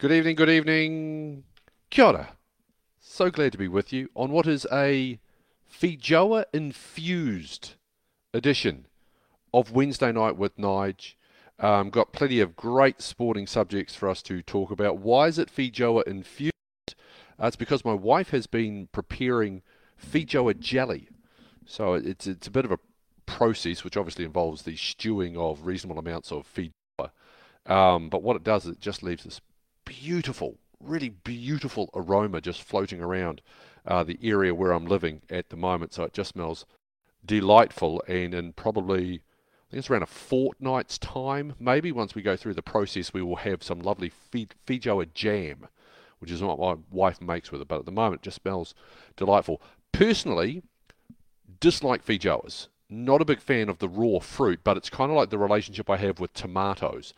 Good evening, good evening. Kia ora. So glad to be with you on what is a Feijoa infused edition of Wednesday Night with Nige. Um, got plenty of great sporting subjects for us to talk about. Why is it Feijoa infused? Uh, it's because my wife has been preparing Feijoa jelly. So it's, it's a bit of a process which obviously involves the stewing of reasonable amounts of Feijoa. Um, but what it does is it just leaves this beautiful, really beautiful aroma just floating around uh, the area where I'm living at the moment. So it just smells delightful. And in probably, I think it's around a fortnight's time, maybe once we go through the process, we will have some lovely Feijoa jam, which is what my wife makes with it. But at the moment, it just smells delightful. Personally, dislike Feijoas. Not a big fan of the raw fruit, but it's kind of like the relationship I have with tomatoes.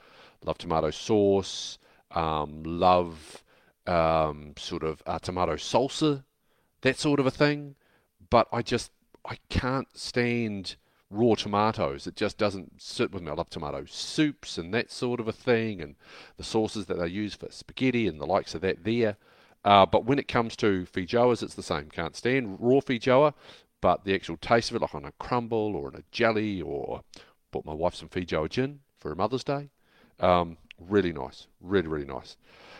Love tomato sauce, um, love um, sort of uh, tomato salsa, that sort of a thing. But I just I can't stand raw tomatoes. It just doesn't sit with me. I love tomato soups and that sort of a thing, and the sauces that they use for spaghetti and the likes of that there. Uh, but when it comes to feijoas, it's the same. Can't stand raw feijoa, but the actual taste of it, like on a crumble or in a jelly, or bought my wife some feijoa gin for her Mother's Day. Um, Really nice. Really, really nice.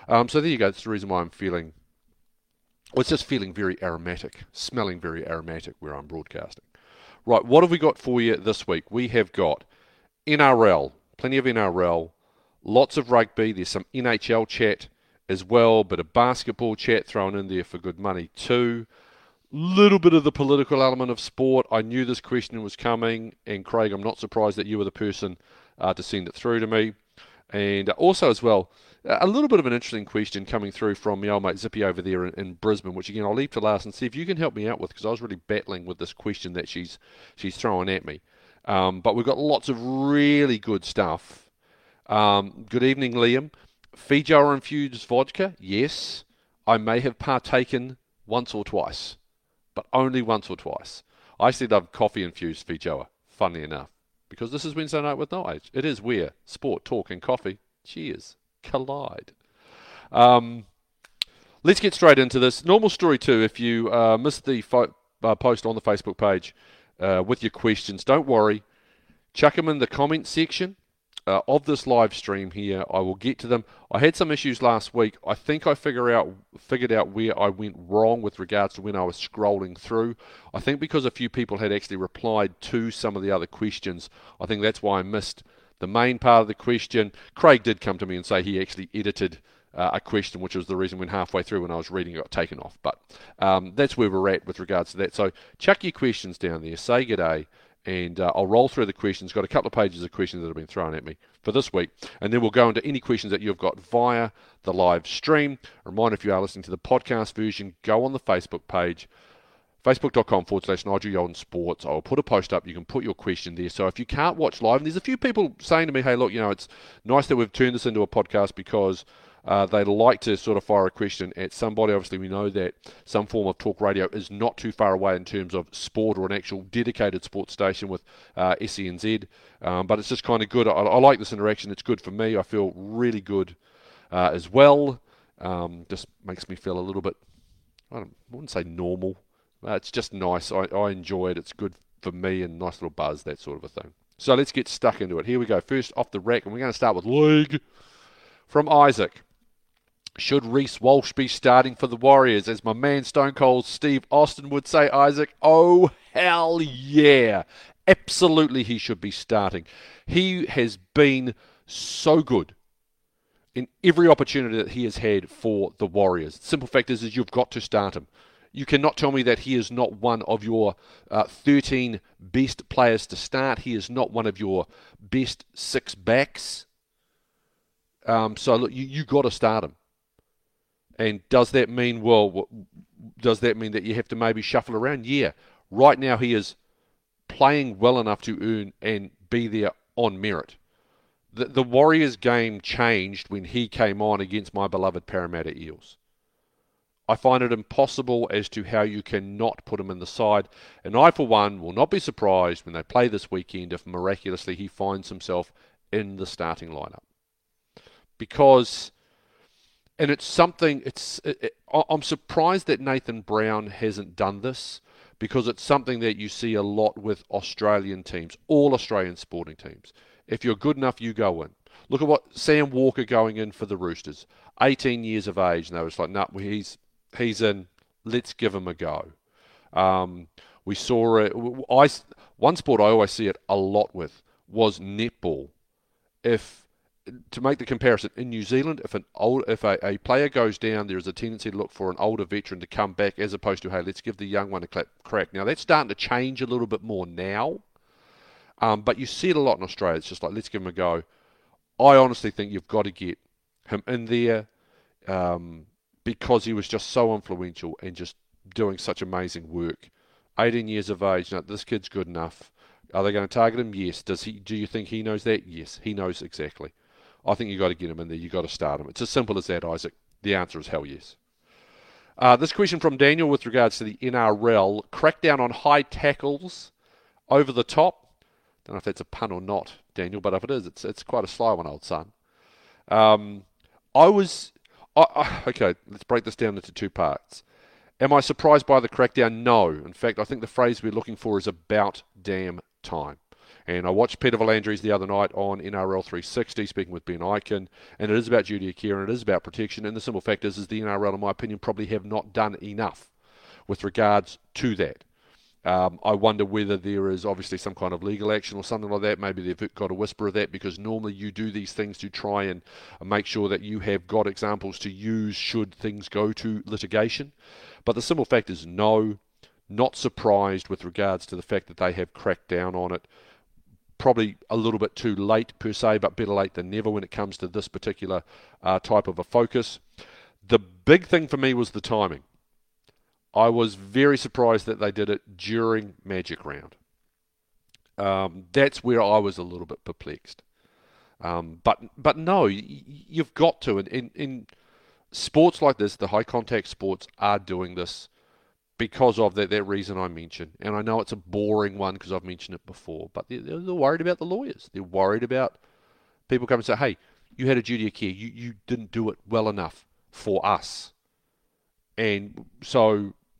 Um, so there you go. That's the reason why I'm feeling, well, it's just feeling very aromatic, smelling very aromatic where I'm broadcasting. Right, what have we got for you this week? We have got NRL, plenty of NRL, lots of rugby. There's some NHL chat as well, bit of basketball chat thrown in there for good money too. Little bit of the political element of sport. I knew this question was coming, and Craig, I'm not surprised that you were the person uh, to send it through to me. And also, as well, a little bit of an interesting question coming through from my old mate Zippy over there in, in Brisbane, which again I'll leave to last and see if you can help me out with because I was really battling with this question that she's she's throwing at me. Um, but we've got lots of really good stuff. Um, good evening, Liam. Feijoa infused vodka? Yes, I may have partaken once or twice, but only once or twice. I actually love coffee infused Feijoa. Funny enough because this is Wednesday Night with Nige. It is where sport, talk, and coffee, cheers, collide. Um, let's get straight into this. Normal story, too. If you uh, missed the fo- uh, post on the Facebook page uh, with your questions, don't worry. Chuck them in the comment section uh, of this live stream here. I will get to them. I had some issues last week. I think I figure out figured out where I went wrong with regards to when I was scrolling through. I think because a few people had actually replied to some of the other questions. I think that's why I missed the main part of the question. Craig did come to me and say he actually edited. Uh, a question, which was the reason when halfway through when I was reading it got taken off. But um, that's where we're at with regards to that. So chuck your questions down there. Say good day and uh, I'll roll through the questions. Got a couple of pages of questions that have been thrown at me for this week, and then we'll go into any questions that you've got via the live stream. Reminder if you are listening to the podcast version, go on the Facebook page, facebook.com forward slash Nigel Yalden Sports. I'll put a post up. You can put your question there. So if you can't watch live, and there's a few people saying to me, hey, look, you know, it's nice that we've turned this into a podcast because uh, they like to sort of fire a question at somebody. Obviously, we know that some form of talk radio is not too far away in terms of sport or an actual dedicated sports station with uh, SENZ. Um, but it's just kind of good. I, I, like this interaction. It's good for me. I feel really good uh, as well. Um, just makes me feel a little bit, I, I wouldn't say normal. Uh, it's just nice. I, I enjoy it. It's good for me and nice little buzz, that sort of a thing. So let's get stuck into it. Here we go. First off the rack, and we're going to start with league from Isaac. Should Reece Walsh be starting for the Warriors? As my man Stone Cold Steve Austin would say, Isaac, oh, hell yeah. Absolutely, he should be starting. He has been so good in every opportunity that he has had for the Warriors. Simple fact is, is you've got to start him. You cannot tell me that he is not one of your uh, 13 best players to start. He is not one of your best six backs. Um, so look, you you got to start him. And does that mean, well, does that mean that you have to maybe shuffle around? Yeah. Right now, he is playing well enough to earn and be there on merit. The, the Warriors game changed when he came on against my beloved Parramatta Eels. I find it impossible as to how you cannot put him in the side. And I, for one, will not be surprised when they play this weekend if miraculously he finds himself in the starting lineup. Because and it's something. It's it, I'm surprised that Nathan Brown hasn't done this because it's something that you see a lot with Australian teams, all Australian sporting teams. If you're good enough, you go in. Look at what Sam Walker going in for the Roosters, 18 years of age, and they was like, no, nah, he's he's in. Let's give him a go. Um, we saw it. I one sport I always see it a lot with was netball. If to make the comparison in New Zealand, if an old if a, a player goes down, there is a tendency to look for an older veteran to come back, as opposed to hey, let's give the young one a clap, crack. Now that's starting to change a little bit more now, um, but you see it a lot in Australia. It's just like let's give him a go. I honestly think you've got to get him in there um, because he was just so influential and just doing such amazing work. 18 years of age. Now this kid's good enough. Are they going to target him? Yes. Does he? Do you think he knows that? Yes, he knows exactly. I think you've got to get him in there. You've got to start him. It's as simple as that, Isaac. The answer is hell yes. Uh, this question from Daniel with regards to the NRL crackdown on high tackles over the top. Don't know if that's a pun or not, Daniel, but if it is, it's it's quite a sly one, old son. Um, I was I, I, okay. Let's break this down into two parts. Am I surprised by the crackdown? No. In fact, I think the phrase we're looking for is about damn time. And I watched Peter V'landys the other night on NRL 360 speaking with Ben Ikin, and it is about duty of care and it is about protection. And the simple fact is, is the NRL, in my opinion, probably have not done enough with regards to that. Um, I wonder whether there is obviously some kind of legal action or something like that. Maybe they've got a whisper of that because normally you do these things to try and make sure that you have got examples to use should things go to litigation. But the simple fact is, no, not surprised with regards to the fact that they have cracked down on it probably a little bit too late per se, but better late than never when it comes to this particular uh, type of a focus. The big thing for me was the timing. I was very surprised that they did it during Magic Round. Um, that's where I was a little bit perplexed. Um, but but no, you've got to. In, in sports like this, the high contact sports are doing this because of that, that reason I mentioned. And I know it's a boring one because I've mentioned it before, but they're, they're worried about the lawyers. They're worried about people come and say, hey, you had a duty of care. You, you didn't do it well enough for us. And so,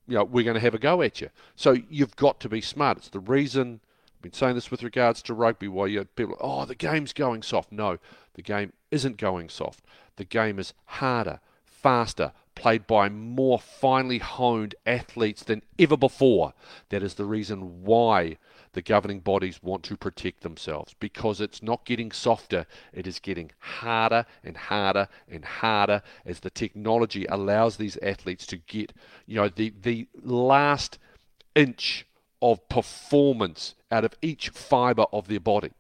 you know, we're going to have a go at you. So you've got to be smart. It's the reason, I've been saying this with regards to rugby, why you people, oh, the game's going soft. No, the game isn't going soft. The game is harder, faster, played by more finely honed athletes than ever before. That is the reason why the governing bodies want to protect themselves because it's not getting softer, it is getting harder and harder and harder as the technology allows these athletes to get, you know, the, the last inch of performance out of each fiber of their body.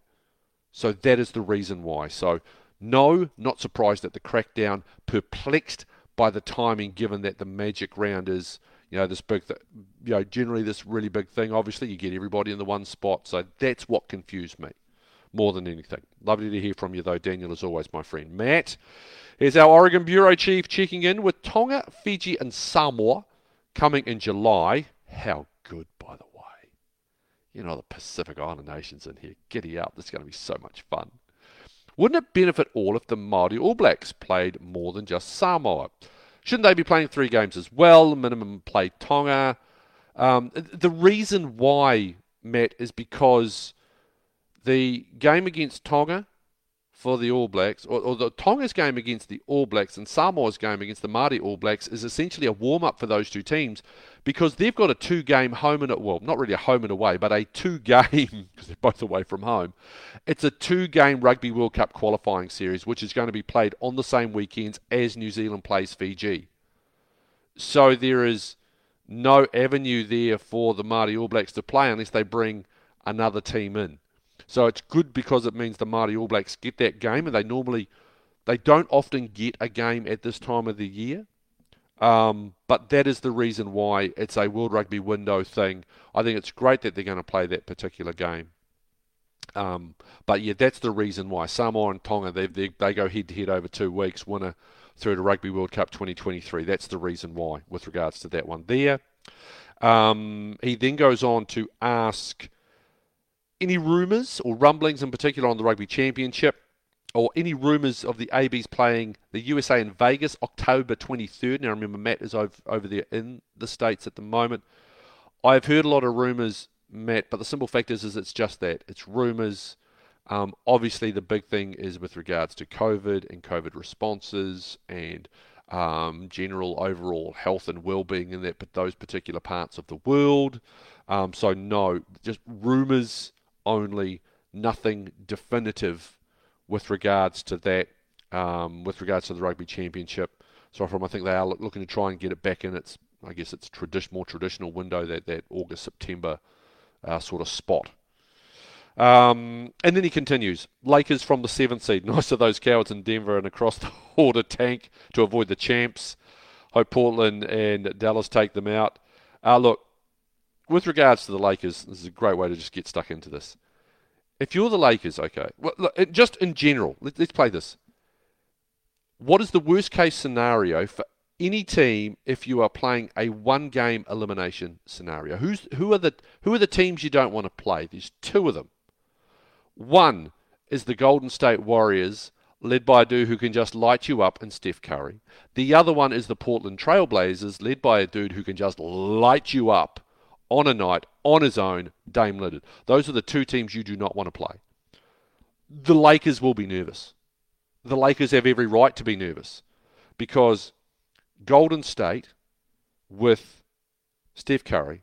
So that is the reason why. So, no, not surprised at the crackdown, perplexed by the timing, given that the magic round is, you know, this big, th- you know, generally this really big thing. Obviously, you get everybody in the one spot, so that's what confused me more than anything. Lovely to hear from you, though, Daniel, as always, my friend. Matt, here's our Oregon Bureau Chief checking in with Tonga, Fiji, and Samoa coming in July. How good, by the way. You know, the Pacific Island nations in here. Giddy up. This is going to be so much fun. Wouldn't it benefit all if the Māori All Blacks played more than just Samoa? Shouldn't they be playing three games as well? Minimum play Tonga. Um, the reason why, Matt, is because the game against Tonga for the All Blacks, or, or, the Tonga's game against the All Blacks and Samoa's game against the Māori All Blacks is essentially a warm up for those two teams because they've got a two game home and well, not really a home and away, but a two game because they're both away from home. It's a two game Rugby World Cup qualifying series which is going to be played on the same weekends as New Zealand plays Fiji. So there is no avenue there for the Māori All Blacks to play unless they bring another team in. So it's good because it means the Māori All Blacks get that game, and they normally they don't often get a game at this time of the year. Um, but that is the reason why it's a World Rugby window thing. I think it's great that they're going to play that particular game. Um, but yeah, that's the reason why Samoa and Tonga they, they, they go head to head over two weeks, winner through to Rugby World Cup 2023. That's the reason why with regards to that one there. Um, he then goes on to ask any rumours or rumblings in particular on the Rugby Championship? or any rumours of the ABs playing the USA in Vegas October 23rd. Now, remember, Matt is over, over there in the States at the moment. I've heard a lot of rumours, Matt, but the simple fact is, is it's just that. It's rumours. Um, obviously, the big thing is with regards to COVID and COVID responses and um, general overall health and well-being in that, but those particular parts of the world. Um, so no, just rumours only, nothing definitive with regards to that, um, with regards to the rugby championship. So from I think they are looking to try and get it back in its, I guess it's more traditional window that that August September uh, sort of spot. Um, and then he continues. Lakers from the seventh seed. Nice of those cowards in Denver and across the water tank to avoid the champs. Hope Portland and Dallas take them out. Uh, look, with regards to the Lakers, this is a great way to just get stuck into this. If you're the Lakers, okay, well, look, just in general, let, us play this. What is the worst case scenario for any team if you are playing a one game elimination scenario? Who's who are the who are the teams you don't want to play? There's two of them. One is the Golden State Warriors, led by a dude who can just light you up and Steph Curry. The other one is the Portland Trailblazers, led by a dude who can just light you up on a night on his own, Dame Lillard. Those are the two teams you do not want to play. The Lakers will be nervous. The Lakers have every right to be nervous because Golden State with Steph Curry,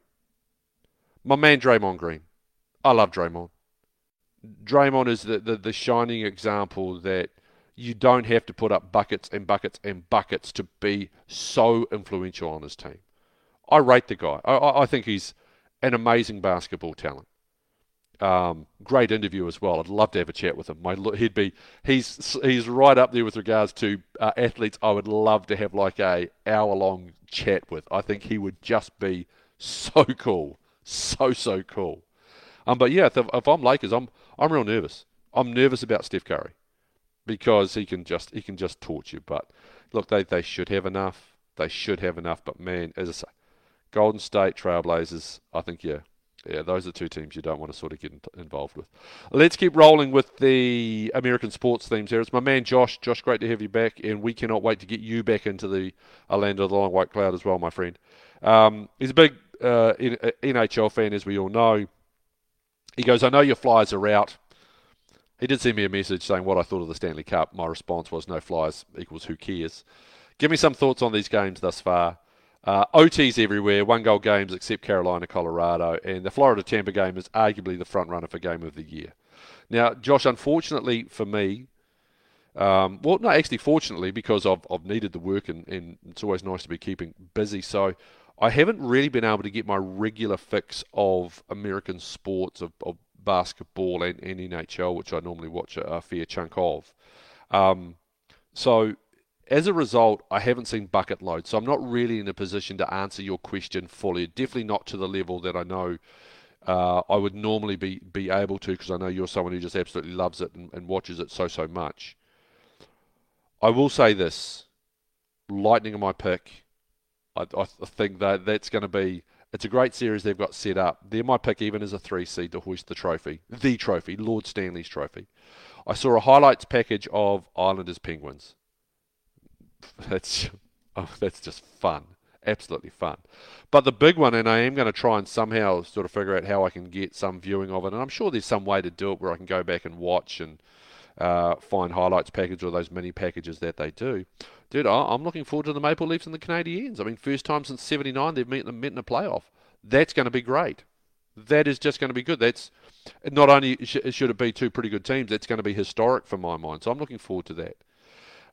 my man Draymond Green. I love Draymond. Draymond is the, the, the shining example that you don't have to put up buckets and buckets and buckets to be so influential on his team. I rate the guy. I, I think he's an amazing basketball talent. Um, great interview as well. I'd love to have a chat with him. My, he'd be he's he's right up there with regards to uh, athletes. I would love to have like a hour long chat with. I think he would just be so cool, so so cool. Um, but yeah, if, if I'm Lakers, I'm I'm real nervous. I'm nervous about Steph Curry because he can just he can just you. But look, they they should have enough. They should have enough. But man, as I say, Golden State Trailblazers, I think, yeah, yeah, those are two teams you don't want to sort of get involved with. Let's keep rolling with the American sports themes here. It's my man Josh. Josh, great to have you back, and we cannot wait to get you back into the uh, land of the long white cloud as well, my friend. Um, he's a big uh, NHL uh, fan, as we all know. He goes, I know your Flyers are out. He did send me a message saying what I thought of the Stanley Cup. My response was, no Flyers equals who cares. Give me some thoughts on these games thus far. Uh, OTs everywhere, one goal games except Carolina, Colorado, and the Florida Tampa game is arguably the front runner for game of the year. Now, Josh, unfortunately for me, um, well, no, actually, fortunately, because I've, I've needed the work and, and it's always nice to be keeping busy. So I haven't really been able to get my regular fix of American sports, of, of basketball and, and, NHL, which I normally watch a, a fair chunk of. Um, so as a result, I haven't seen bucket load, so I'm not really in a position to answer your question fully. Definitely not to the level that I know uh, I would normally be, be able to, because I know you're someone who just absolutely loves it and, and watches it so, so much. I will say this Lightning are my pick. I, I think that that's going to be. It's a great series they've got set up. They're my pick, even as a three seed to hoist the trophy, the trophy, Lord Stanley's trophy. I saw a highlights package of Islanders Penguins that's oh, that's just fun, absolutely fun. But the big one, and I am going to try and somehow sort of figure out how I can get some viewing of it, and I'm sure there's some way to do it where I can go back and watch and uh, find highlights package or those mini packages that they do. Dude, I'm looking forward to the Maple Leafs and the Canadiens. I mean, first time since '79 they've met, met in a playoff. That's going to be great. That is just going to be good. That's not only should it be two pretty good teams, that's going to be historic for my mind. So I'm looking forward to that.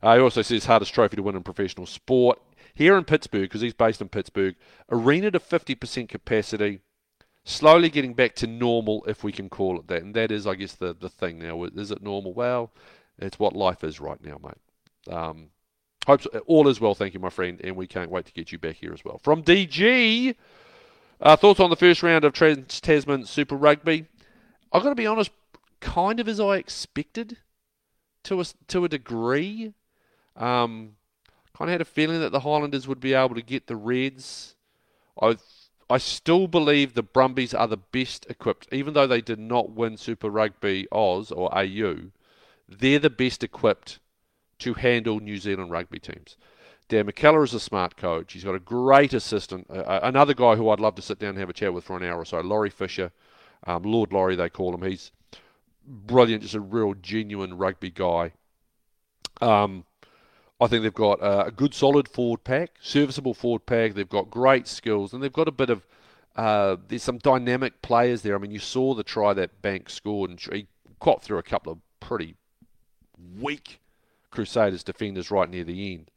Uh, he also says hardest trophy to win in professional sport. Here in Pittsburgh, because he's based in Pittsburgh, arena to 50% capacity, slowly getting back to normal, if we can call it that. And that is, I guess, the, the thing now. Is it normal? Well, it's what life is right now, mate. Um, hope so. all is well, thank you, my friend, and we can't wait to get you back here as well. From DG, uh, thoughts on the first round of Trans Tasman Super Rugby? I've got to be honest, kind of as I expected to a, to a degree. Um, kind of had a feeling that the Highlanders would be able to get the Reds. I I still believe the Brumbies are the best equipped, even though they did not win Super Rugby Oz or AU. they're the best equipped to handle New Zealand rugby teams. Dan McKellar is a smart coach. He's got a great assistant, uh, another guy who I'd love to sit down and have a chat with for an hour or so, Laurie Fisher, um, Lord Laurie they call him. He's brilliant, just a real genuine rugby guy. Um, I think they've got a good solid forward pack, serviceable forward pack. They've got great skills, and they've got a bit of uh, there's some dynamic players there. I mean, you saw the try that Banks scored, and he caught through a couple of pretty weak Crusaders defenders right near the end.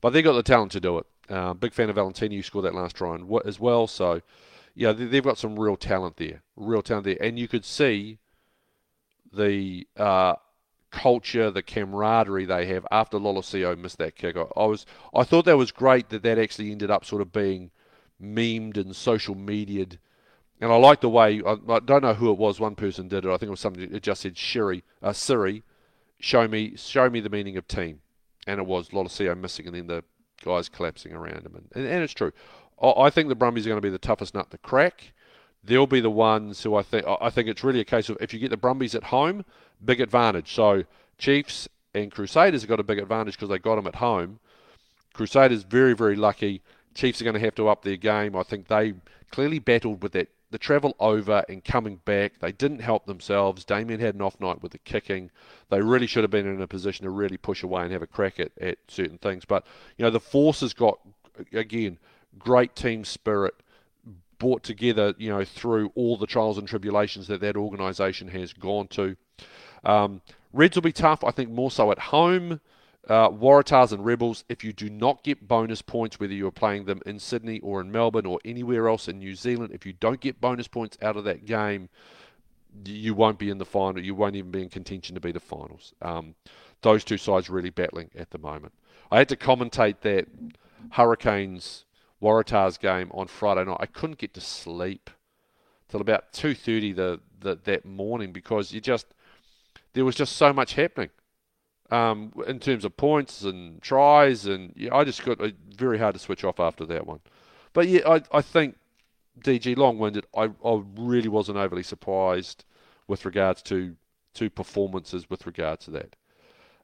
But they've got the talent to do it. Uh, big fan of Valetini, who scored that last try and, as well. So, yeah, they've got some real talent there, real talent there, and you could see the uh, culture, the camaraderie they have after Lolesio missed that kick. I, I, was, I thought that was great that that actually ended up sort of being memed and social mediaed. And I like the way I, I, don't know who it was. One person did it. I think it was somebody. It just said Siri, uh, Siri, show me, show me the meaning of team, and it was Lolesio missing, and then the guys collapsing around him. And, and, and it's true. I, I think the Brumbies are going to be the toughest nut to crack. They'll be the ones who I think. I think it's really a case of if you get the Brumbies at home, big advantage. So Chiefs and Crusaders have got a big advantage because they got them at home. Crusaders very very lucky. Chiefs are going to have to up their game. I think they clearly battled with that the travel over and coming back. They didn't help themselves. Damian had an off night with the kicking. They really should have been in a position to really push away and have a crack at, at certain things. But you know the force has got again great team spirit brought together, you know, through all the trials and tribulations that that organisation has gone to. Um, Reds will be tough, I think, more so at home. Uh, Waratahs and Rebels, if you do not get bonus points, whether you're playing them in Sydney or in Melbourne or anywhere else in New Zealand, if you don't get bonus points out of that game, you won't be in the final. You won't even be in contention to be the finals. Um, those two sides really battling at the moment. I had to commentate that Hurricanes Waratahs game on Friday night. I couldn't get to sleep till about two thirty the, the that morning because you just there was just so much happening um, in terms of points and tries, and yeah, I just got uh, very hard to switch off after that one. But yeah, I, I think DG long-winded. I, I really wasn't overly surprised with regards to to performances with regards to that.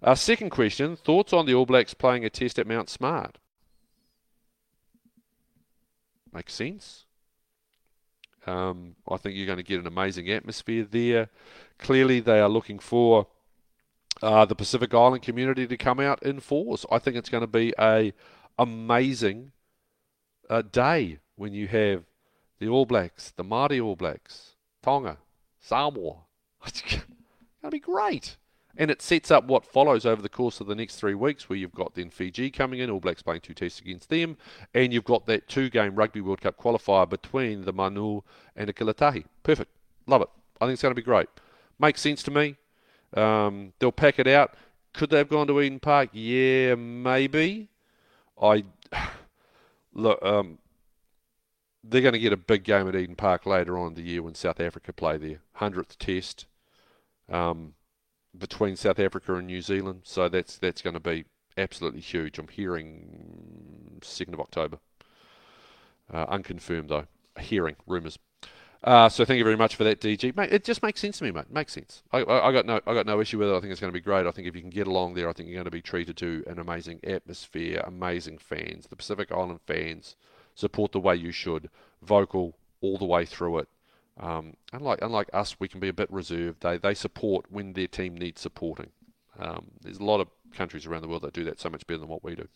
Our second question: Thoughts on the All Blacks playing a test at Mount Smart? Makes sense. Um, I think you're going to get an amazing atmosphere there. Clearly, they are looking for uh, the Pacific Island community to come out in force. I think it's going to be a amazing uh, day when you have the All Blacks, the Māori All Blacks, Tonga, Samoa. It's going to be great. And it sets up what follows over the course of the next three weeks, where you've got then Fiji coming in, All Blacks playing two tests against them, and you've got that two-game Rugby World Cup qualifier between the Manu and the 'Ikale Tahi. Perfect. Love it. I think it's going to be great. Makes sense to me. Um, they'll pack it out. Could they have gone to Eden Park? Yeah, maybe. I look. Um, they're going to get a big game at Eden Park later on in the year when South Africa play their hundredth test um, between South Africa and New Zealand. So that's that's going to be absolutely huge. I'm hearing second of October. Uh, unconfirmed though. Hearing rumours. Uh, so thank you very much for that, DG. Mate, it just makes sense to me, mate. Makes sense. I, I, I, got no, I got no issue with it. I think it's going to be great. I think if you can get along there, I think you're going to be treated to an amazing atmosphere, amazing fans. The Pacific Island fans support the way you should, vocal all the way through it. Um, unlike unlike us, we can be a bit reserved. They they support when their team needs supporting. Um, there's a lot of countries around the world that do that so much better than what we do.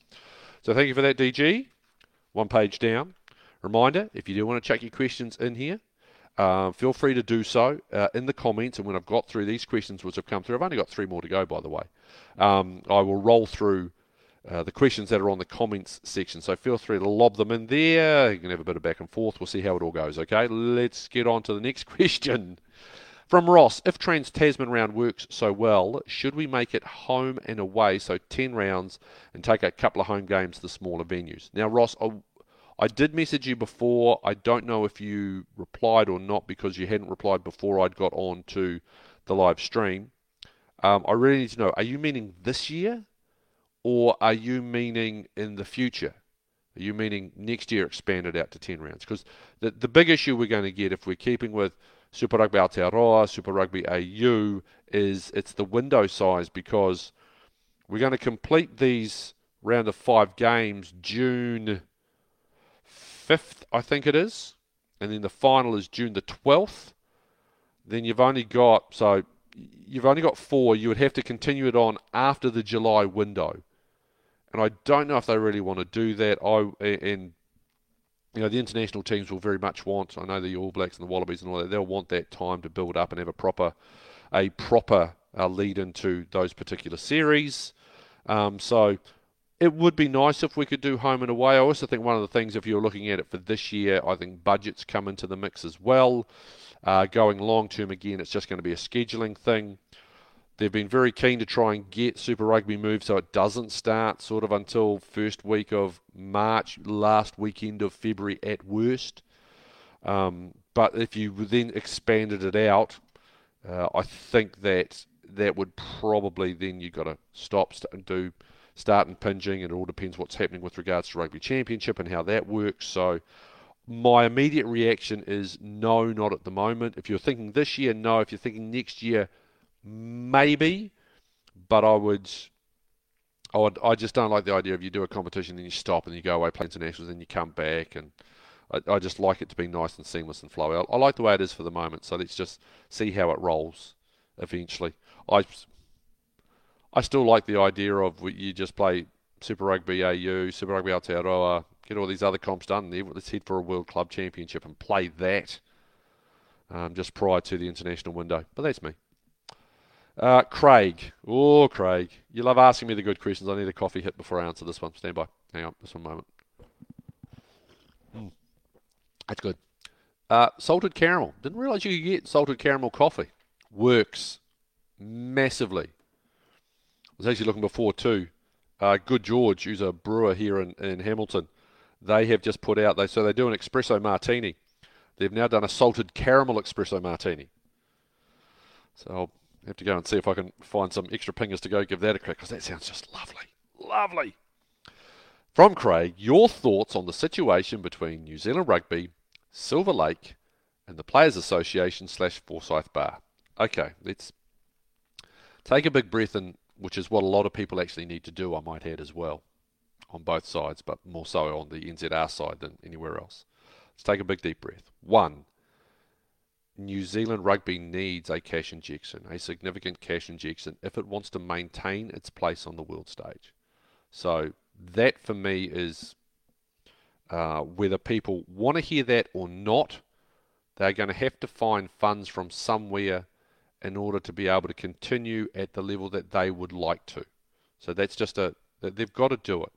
So thank you for that, DG. One page down. Reminder: if you do want to chuck your questions in here, uh, feel free to do so uh, in the comments. And when I've got through these questions, which have come through, I've only got three more to go, by the way. Um, I will roll through uh, the questions that are on the comments section. So feel free to lob them in there. You can have a bit of back and forth. We'll see how it all goes. Okay, let's get on to the next question. From Ross, if Trans Tasman round works so well, should we make it home and away, so 10 rounds, and take a couple of home games to the smaller venues? Now, Ross, I did message you before. I don't know if you replied or not because you hadn't replied before I'd got on to the live stream. Um, I really need to know are you meaning this year or are you meaning in the future? Are you meaning next year expanded out to 10 rounds? Because the, the big issue we're going to get if we're keeping with Super Rugby Aotearoa, Super Rugby AU is it's the window size because we're going to complete these round of five games June 5th, I think it is, and then the final is June the 12th. Then you've only got so you've only got four. You would have to continue it on after the July window, and I don't know if they really want to do that. I and you know the international teams will very much want. I know the All Blacks and the Wallabies and all that. They'll want that time to build up and have a proper a proper uh, lead into those particular series. Um, so it would be nice if we could do home and away. I also think one of the things, if you're looking at it for this year, I think budgets come into the mix as well. Uh, going long term, again, it's just going to be a scheduling thing. They've been very keen to try and get Super Rugby moved so it doesn't start sort of until first week of March, last weekend of February at worst. Um, but if you then expanded it out, uh, I think that that would probably then you've got to stop and do start impinging, and it all depends what's happening with regards to rugby championship and how that works. So my immediate reaction is no, not at the moment. If you're thinking this year, no. If you're thinking next year, maybe. But I would, I would, I just don't like the idea of you do a competition then you stop and you go away play internationals then you come back and. I, I just like it to be nice and seamless and flowy. I, I like the way it is for the moment, so let's just see how it rolls eventually. I I still like the idea of you just play Super Rugby AU, Super Rugby Aotearoa, get all these other comps done. Let's head for a World Club Championship and play that um, just prior to the international window. But that's me. Uh, Craig. Oh, Craig. You love asking me the good questions. I need a coffee hit before I answer this one. Stand by. Hang on, just one moment. Mm. That's good. Uh, salted caramel. Didn't realize you could get salted caramel coffee. Works massively I was actually looking before too. Uh, Good George, who's a brewer here in, in Hamilton, they have just put out. They so they do an espresso martini. They've now done a salted caramel espresso martini. So I'll have to go and see if I can find some extra pingers to go give that a crack because that sounds just lovely, lovely. From Craig, your thoughts on the situation between New Zealand Rugby, Silver Lake, and the Players Association slash Forsyth Barr. Okay, let's take a big breath and which is what a lot of people actually need to do, I might add as well, on both sides, but more so on the NZR side than anywhere else. Let's take a big deep breath. One, New Zealand rugby needs a cash injection, a significant cash injection, if it wants to maintain its place on the world stage. So that for me is uh, whether people want to hear that or not, they're going to have to find funds from somewhere in order to be able to continue at the level that they would like to. So that's just a they've got to do it.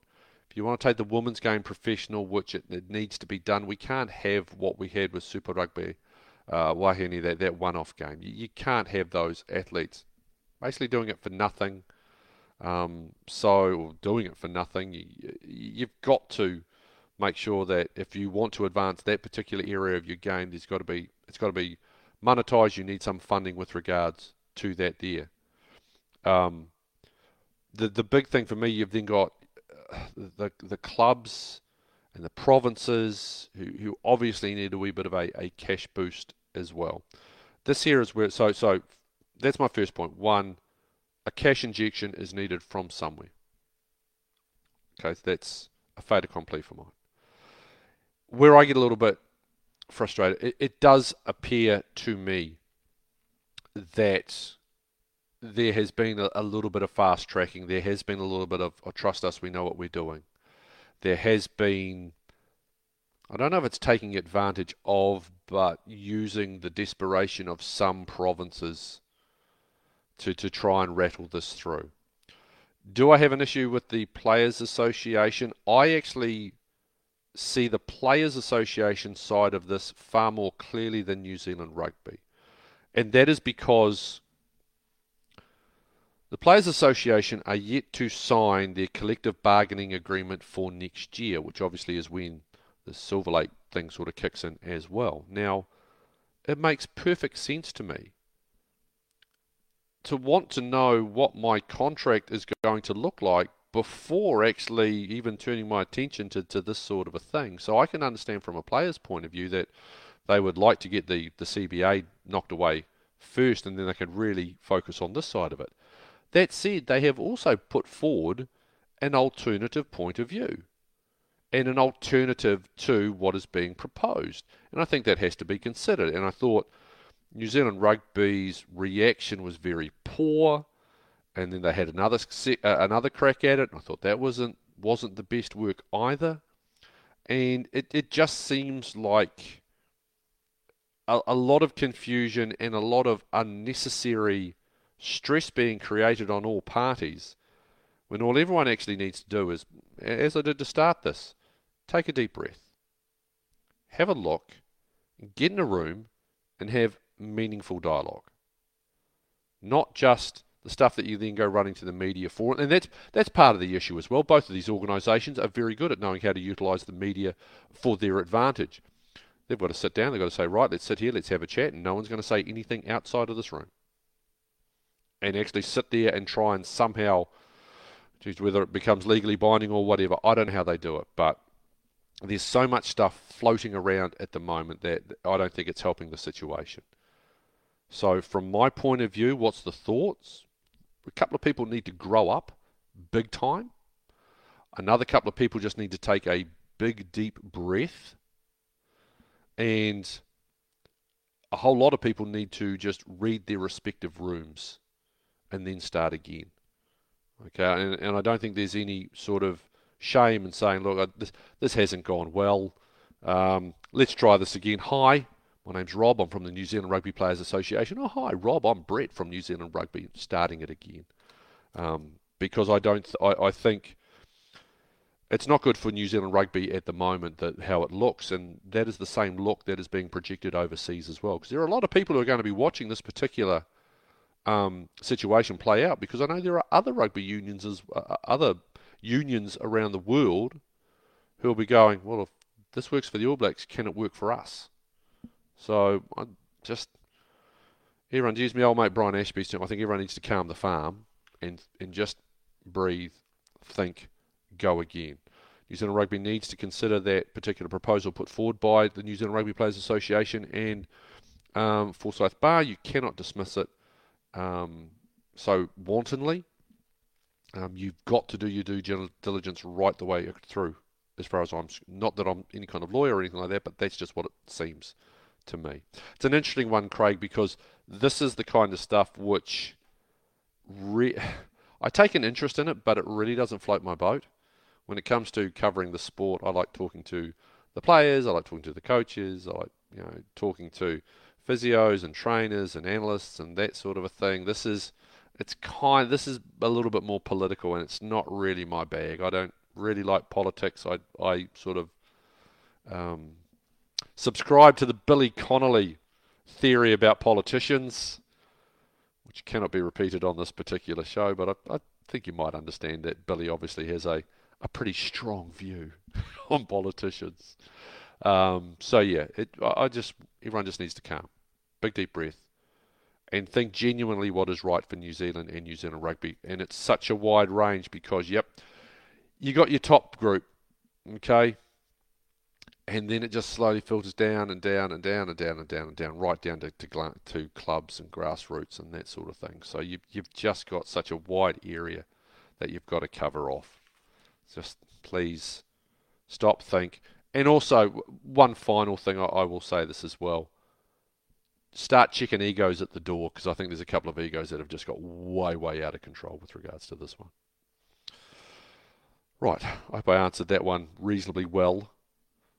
If you want to take the women's game professional, which it, it needs to be done, we can't have what we had with Super Rugby uh, Wahine, that, that one-off game. You, you can't have those athletes basically doing it for nothing. Um, so doing it for nothing, you, you've got to make sure that if you want to advance that particular area of your game, there's got to be it's got to be monetized. you need some funding with regards to that there. Um, the the big thing for me, you've then got uh, the the clubs and the provinces who, who obviously need a wee bit of a, a cash boost as well. This here is where so so that's my first point. One, a cash injection is needed from somewhere. Okay, so that's a fait accompli for mine. Where I get a little bit frustrated. It, it does appear to me that there has been a, a, little bit of fast tracking. There has been a little bit of oh, trust us, we know what we're doing. There has been, I don't know if it's taking advantage of, but using the desperation of some provinces to, to try and rattle this through. Do I have an issue with the Players Association? I actually see the Players Association side of this far more clearly than New Zealand Rugby. And that is because the Players Association are yet to sign their collective bargaining agreement for next year, which obviously is when the Silver Lake thing sort of kicks in as well. Now, it makes perfect sense to me to want to know what my contract is going to look like before actually even turning my attention to, to this sort of a thing. So I can understand from a player's point of view that they would like to get the, the CBA knocked away first and then they could really focus on this side of it. That said, they have also put forward an alternative point of view and an alternative to what is being proposed. And I think that has to be considered. And I thought New Zealand Rugby's reaction was very poor, and then they had another uh, another crack at it. And I thought that wasn't wasn't the best work either. And it, it just seems like a, a lot of confusion and a lot of unnecessary stress being created on all parties when all everyone actually needs to do is, as I did to start this, take a deep breath, have a look, get in a room and have meaningful dialogue. Not just the stuff that you then go running to the media for. And that's that's part of the issue as well. Both of these organisations are very good at knowing how to utilise the media for their advantage. They've got to sit down, they've got to say, right, let's sit here, let's have a chat, and no one's going to say anything outside of this room. And actually sit there and try and somehow, geez, whether it becomes legally binding or whatever, I don't know how they do it, but there's so much stuff floating around at the moment that I don't think it's helping the situation. So, from my point of view, what's the thoughts? A couple of people need to grow up big time. Another couple of people just need to take a big, deep breath. And a whole lot of people need to just read their respective rooms and then start again. Okay, and, and I don't think there's any sort of shame in saying, look, this, this hasn't gone well. Um, let's try this again. Hi, my name's Rob. I'm from the New Zealand Rugby Players Association. Oh, hi, Rob. I'm Brett from New Zealand Rugby. Starting it again, um, because I don't. Th- I, I think it's not good for New Zealand rugby at the moment that how it looks, and that is the same look that is being projected overseas as well. Because there are a lot of people who are going to be watching this particular um, situation play out. Because I know there are other rugby unions as uh, other unions around the world who will be going, well, if this works for the All Blacks, can it work for us? So I just everyone use me old mate Brian Ashby's term. I think everyone needs to calm the farm and and just breathe, think, go again. New Zealand Rugby needs to consider that particular proposal put forward by the New Zealand Rugby Players Association and um, Forsyth Barr. You cannot dismiss it um, so wantonly. Um, you've got to do your due diligence right the way through, as far as I'm. Not that I'm any kind of lawyer or anything like that, but that's just what it seems to me. It's an interesting one, Craig, because this is the kind of stuff which re- I take an interest in it, but it really doesn't float my boat. When it comes to covering the sport, I like talking to the players, I like talking to the coaches, I like you know talking to physios and trainers and analysts and that sort of a thing. This is it's kind this is a little bit more political and it's not really my bag. I don't really like politics. I I sort of um, subscribe to the Billy Connolly theory about politicians, which cannot be repeated on this particular show, but I, I think you might understand that Billy obviously has a, a pretty strong view on politicians. Um, so yeah, it, I just everyone just needs to calm, big deep breath, and think genuinely what is right for New Zealand and New Zealand rugby. And it's such a wide range because, yep, you got your top group, okay, and then it just slowly filters down and down and down and down and down and down, right down to to, to clubs and grassroots and that sort of thing. So you've you've just got such a wide area that you've got to cover off. Just please stop, think, and also one final thing I, I will say this as well start checking egos at the door because I think there's a couple of egos that have just got way, way out of control with regards to this one. Right, I hope I answered that one reasonably well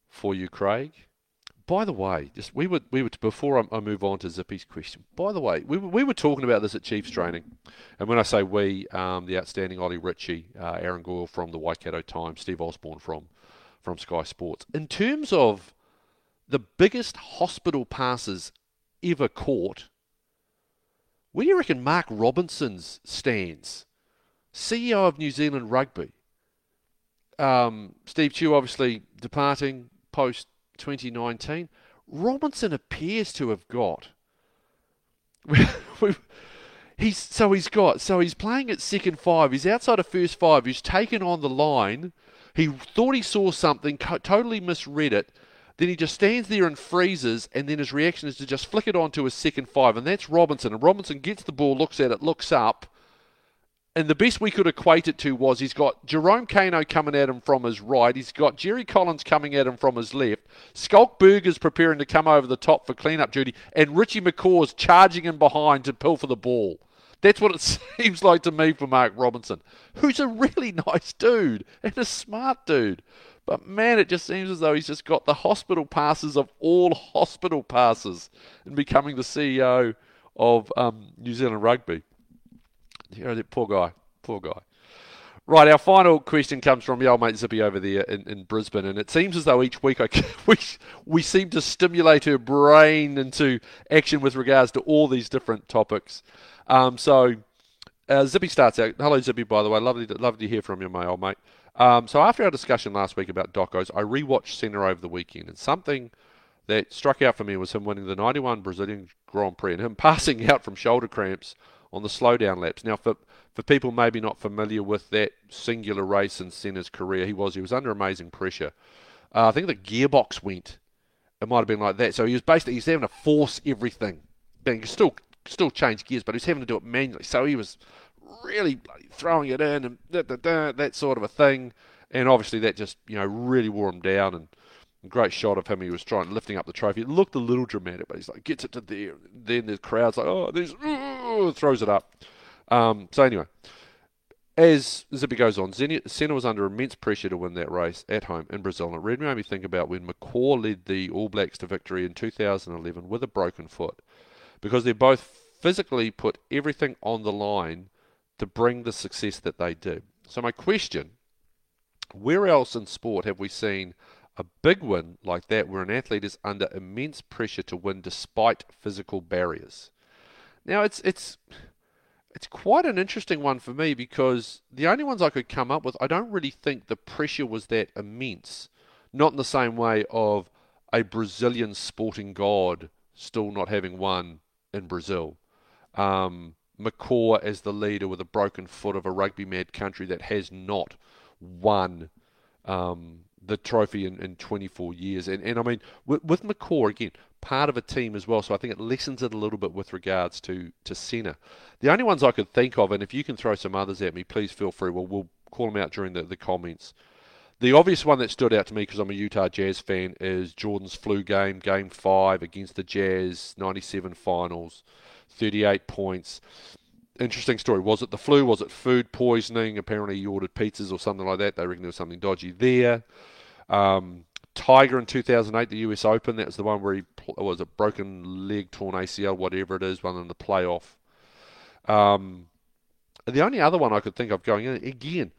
for you, Craig. By the way, just we were we were before I, I move on to Zippy's question. By the way, we we were talking about this at Chiefs training, and when I say we, um, the outstanding Ollie Ritchie, uh, Aaron Goile from the Waikato Times, Steve Osborne from from Sky Sports. In terms of the biggest hospital passes ever caught, where do you reckon Mark Robinson's stands? CEO of New Zealand Rugby. Um, Steve Tew obviously departing post 2019. Robinson appears to have got. he's so he's got so he's playing at second five. He's outside of first five. He's taken on the line. He thought he saw something, totally misread it then he just stands there and freezes, and then his reaction is to just flick it onto his second five, and that's Robinson. And Robinson gets the ball, looks at it, looks up, and the best we could equate it to was he's got Jerome Kaino coming at him from his right, he's got Jerry Collins coming at him from his left, Schalk Burger's preparing to come over the top for clean-up duty, and Richie McCaw's charging in behind to pull for the ball. That's what it seems like to me for Mark Robinson, who's a really nice dude and a smart dude. But man, it just seems as though he's just got the hospital passes of all hospital passes in becoming the CEO of um, New Zealand Rugby. You know, that poor guy, poor guy. Right, our final question comes from old mate Zippy over there in, in Brisbane, and it seems as though each week I, we, we seem to stimulate her brain into action with regards to all these different topics. Um, so uh, Zippy starts out. Hello, Zippy, by the way. Lovely to, lovely to hear from you, my old mate. Um, so after our discussion last week about Docos, I rewatched Senna over the weekend, and something that struck out for me was him winning the 91 Brazilian Grand Prix and him passing out from shoulder cramps on the slowdown laps. Now, for for people maybe not familiar with that singular race in Senna's career, he was he was under amazing pressure. Uh, I think the gearbox went. It might have been like that. So he was basically he's having to force everything. He could still still change gears, but he was having to do it manually. So he was really throwing it in and da, da, da, that sort of a thing. And obviously that just you know really wore him down and great shot of him. He was trying lifting up the trophy. It looked a little dramatic, but he's like gets it to there. Then the crowd's like, oh, there's throws it up. Um, so anyway, as Zippy goes on, Senna was under immense pressure to win that race at home in Brazil. And it really made me think about when McCaw led the All Blacks to victory in 2011 with a broken foot, because they both physically put everything on the line to bring the success that they do. So my question, where else in sport have we seen a big win like that where an athlete is under immense pressure to win despite physical barriers? Now it's it's it's quite an interesting one for me because the only ones I could come up with, I don't really think the pressure was that immense. Not in the same way of a Brazilian sporting god still not having won in Brazil. Um, McCaw as the leader with a broken foot of a rugby mad country that has not won um, the trophy in, in 24 years. And, and I mean, with, with McCaw, again, part of a team as well. So I think it lessens it a little bit with regards to, to Senna. The only ones I could think of, and if you can throw some others at me, please feel free. We'll, we'll call them out during the, the comments. The obvious one that stood out to me because I'm a Utah Jazz fan is Jordan's flu game, game five against the Jazz, 97 finals, 38 points. Interesting story. Was it the flu? Was it food poisoning? Apparently, he ordered pizzas or something like that. They reckon there was something dodgy there. Um, Tiger in 2008, the US Open, that was the one where he was a broken leg, torn ACL, whatever it is, one in the playoff. Um, the only other one I could think of going in, again,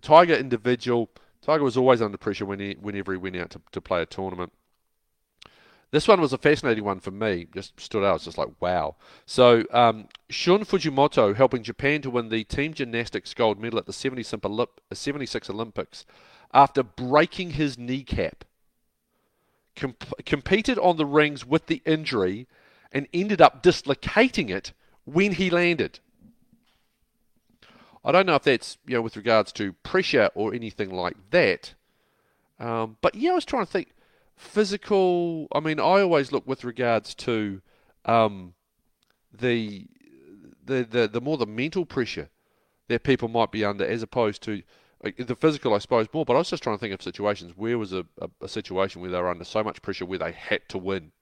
Tiger individual. Tiger was always under pressure when he, whenever he went out to, to play a tournament. This one was a fascinating one for me. Just stood out. It's just like wow. So um, Shun Fujimoto helping Japan to win the team gymnastics gold medal at the 76 Olympics after breaking his kneecap. Comp- competed on the rings with the injury and ended up dislocating it when he landed. I don't know if that's you know with regards to pressure or anything like that, um, but yeah, I was trying to think physical. I mean, I always look with regards to um, the, the the the more the mental pressure that people might be under, as opposed to the physical, I suppose, more. But I was just trying to think of situations where was a, a, a situation where they were under so much pressure where they had to win,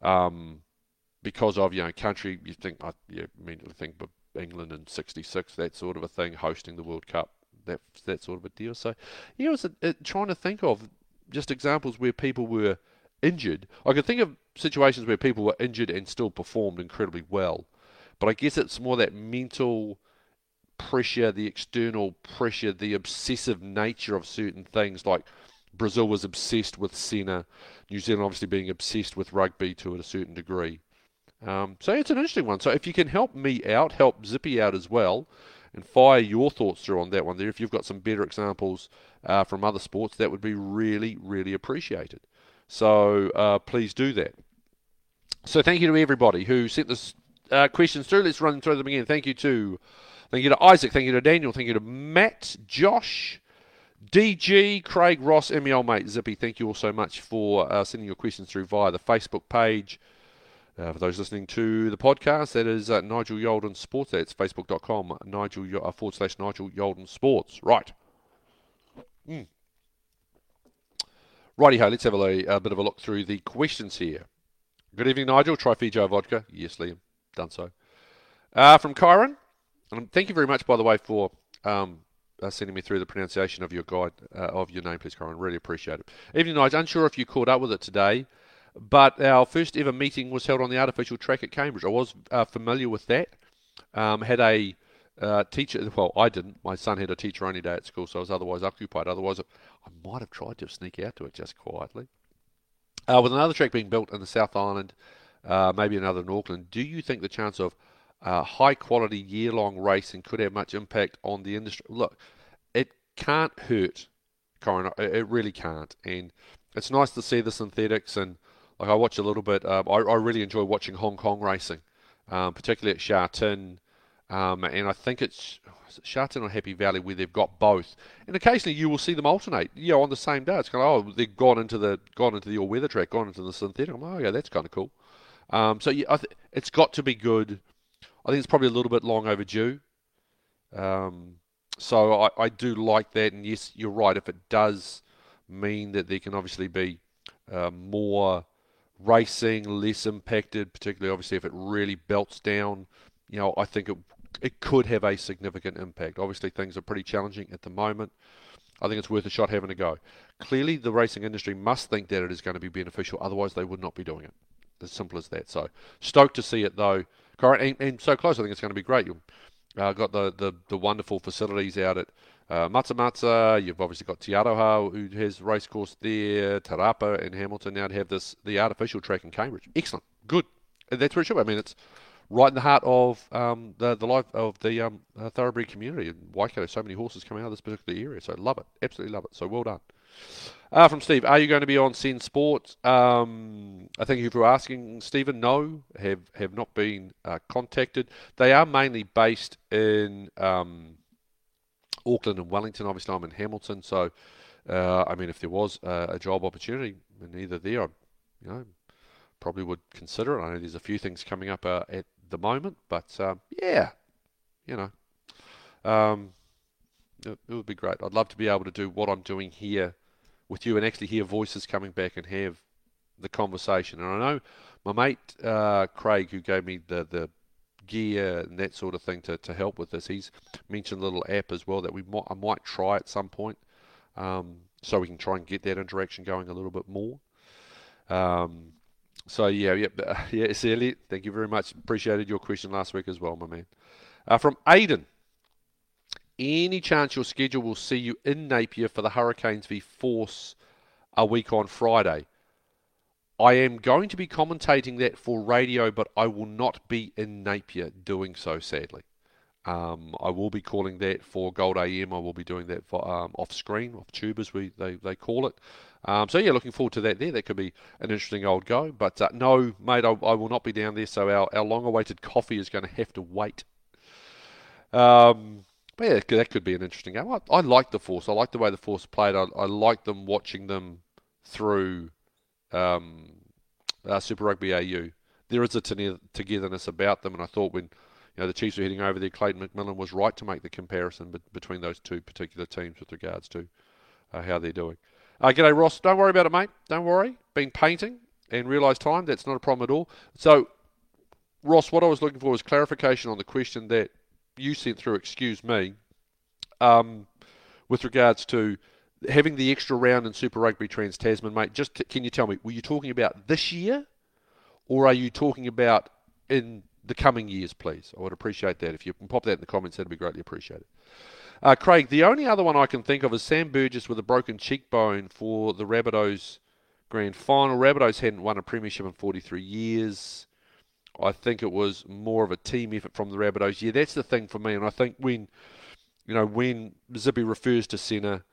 um, because of you know country. You think I you immediately think of England in '66, that sort of a thing, hosting the World Cup, that that sort of a deal. So, yeah, I was uh, trying to think of just examples where people were injured. I could think of situations where people were injured and still performed incredibly well, but I guess it's more that mental pressure, the external pressure, the obsessive nature of certain things. Like Brazil was obsessed with Senna, New Zealand obviously being obsessed with rugby to a certain degree. Um, so it's an interesting one. So if you can help me out, help Zippy out as well, and fire your thoughts through on that one there. If you've got some better examples uh, from other sports, that would be really, really appreciated. So uh, please do that. So thank you to everybody who sent this uh, questions through. Let's run through them again. Thank you to Thank you to Isaac. Thank you to Daniel. Thank you to Matt, Josh, DG, Craig, Ross, MEL, mate, Zippy, thank you all so much for uh, sending your questions through via the Facebook page. Uh, for those listening to the podcast, that is uh, Nigel Yalden Sports. That's facebook.com, Nigel uh, forward slash Nigel Yalden Sports. Right. Mm. Righty ho, let's have a, a, bit of a look through the questions here. Good evening, Nigel. Try Fijo vodka. Yes, Liam. Done so. Uh, from Kyron. And thank you very much, by the way, for um, uh, sending me through the pronunciation of your guide uh, of your name, please, Kyron. Really appreciate it. Evening, Nigel. Unsure if you caught up with it today, but our first ever meeting was held on the artificial track at Cambridge. I was uh, familiar with that. Um, had a uh, teacher, well, I didn't. My son had a teacher only day at school, so I was otherwise occupied. Otherwise, I might have tried to sneak out to it just quietly. Uh, with another track being built in the South Island, uh, maybe another in Auckland, do you think the chance of high quality year long racing could have much impact on the industry? Look, it can't hurt, Corin. It really can't. And it's nice to see the synthetics. And like I watch a little bit, I, I, really enjoy watching Hong Kong racing, um, particularly at Sha Tin. Um, and I think it's Sha Tin or Happy Valley where they've got both. And occasionally you will see them alternate, you know, on the same day. It's kind of oh they've gone into the gone into the all weather track, gone into the synthetic. I'm like, oh yeah, that's kind of cool. Um, so yeah, th- it's got to be good. I think it's probably a little bit long overdue. Um, so I, I do like that, and yes, you're right. If it does mean that there can obviously be uh, more racing, less impacted, particularly obviously if it really belts down, you know, I think it it could have a significant impact. Obviously, things are pretty challenging at the moment. I think it's worth a shot having a go. Clearly, the racing industry must think that it is going to be beneficial, otherwise, they would not be doing it. As simple as that. So, stoked to see it though. And, and so close, I think it's going to be great. You've uh, got the, the, the wonderful facilities out at uh. You've obviously got Te Aroha, who has racecourse there. Te Rapa and Hamilton now have this the artificial track in Cambridge. Excellent, good. And that's where it should. Be. I mean, it's right in the heart of um, the the life of the um, uh, thoroughbred community in Waikato. So many horses coming out of this particular area, so love it, absolutely love it. So well done. Uh, from Steve, are you going to be on Sen Sport? Um, I thank you for asking, Stephen. No, have have not been uh, contacted. They are mainly based in um, Auckland and Wellington. Obviously, I'm in Hamilton, so uh, I mean, if there was a job opportunity in either there, I, you know, probably would consider it. I know there's a few things coming up uh, at the moment, but um, yeah, you know, um, it, it, would be great. I'd love to be able to do what I'm doing here with you and actually hear voices coming back and have the conversation. And I know my mate uh, Craig, who gave me the the gear and that sort of thing to, to help with this, he's mentioned a little app as well that we might I might try at some point, um, so we can try and get that interaction going a little bit more. Um, so yeah, yeah, yeah, Elliot, thank you very much. Appreciated your question last week as well, my man. Uh, from Aiden, any chance your schedule will see you in Napier for the Hurricanes v Force a week on Friday? I am going to be commentating that for radio, but I will not be in Napier doing so, sadly. Um, I will be calling that for Gold AM. I will be doing that for, um, off screen, off tube as we they, they call it. Um, so yeah, looking forward to that there. That could be an interesting old go. But uh, no, mate, I, I, will not be down there. So our, our long-awaited coffee is going to have to wait. Um, but yeah, that could be an interesting game. I, I like the Force. I like the way the Force played. I, I like them watching them through um, uh, Super Rugby AU. There is a togetherness about them, and I thought when you know the Chiefs were heading over there, Clayton McMillan was right to make the comparison be- between those two particular teams with regards to uh, how they're doing. Uh, g'day, Ross. Don't worry about it, mate. Don't worry. Been painting and realised time. That's not a problem at all. So, Ross, what I was looking for was clarification on the question that you sent through. Excuse me. Um, with regards to having the extra round in Super Rugby Trans Tasman, mate. Just t- can you tell me, were you talking about this year, or are you talking about in the coming years, please? I would appreciate that. If you can pop that in the comments, that'd be greatly appreciated. Uh, Craig, the only other one I can think of is Sam Burgess with a broken cheekbone for the Rabbitohs grand final. Rabbitohs hadn't won a premiership in 43 years. I think it was more of a team effort from the Rabbitohs. Yeah, that's the thing for me. And I think when, you know, when Zippy refers to Senna,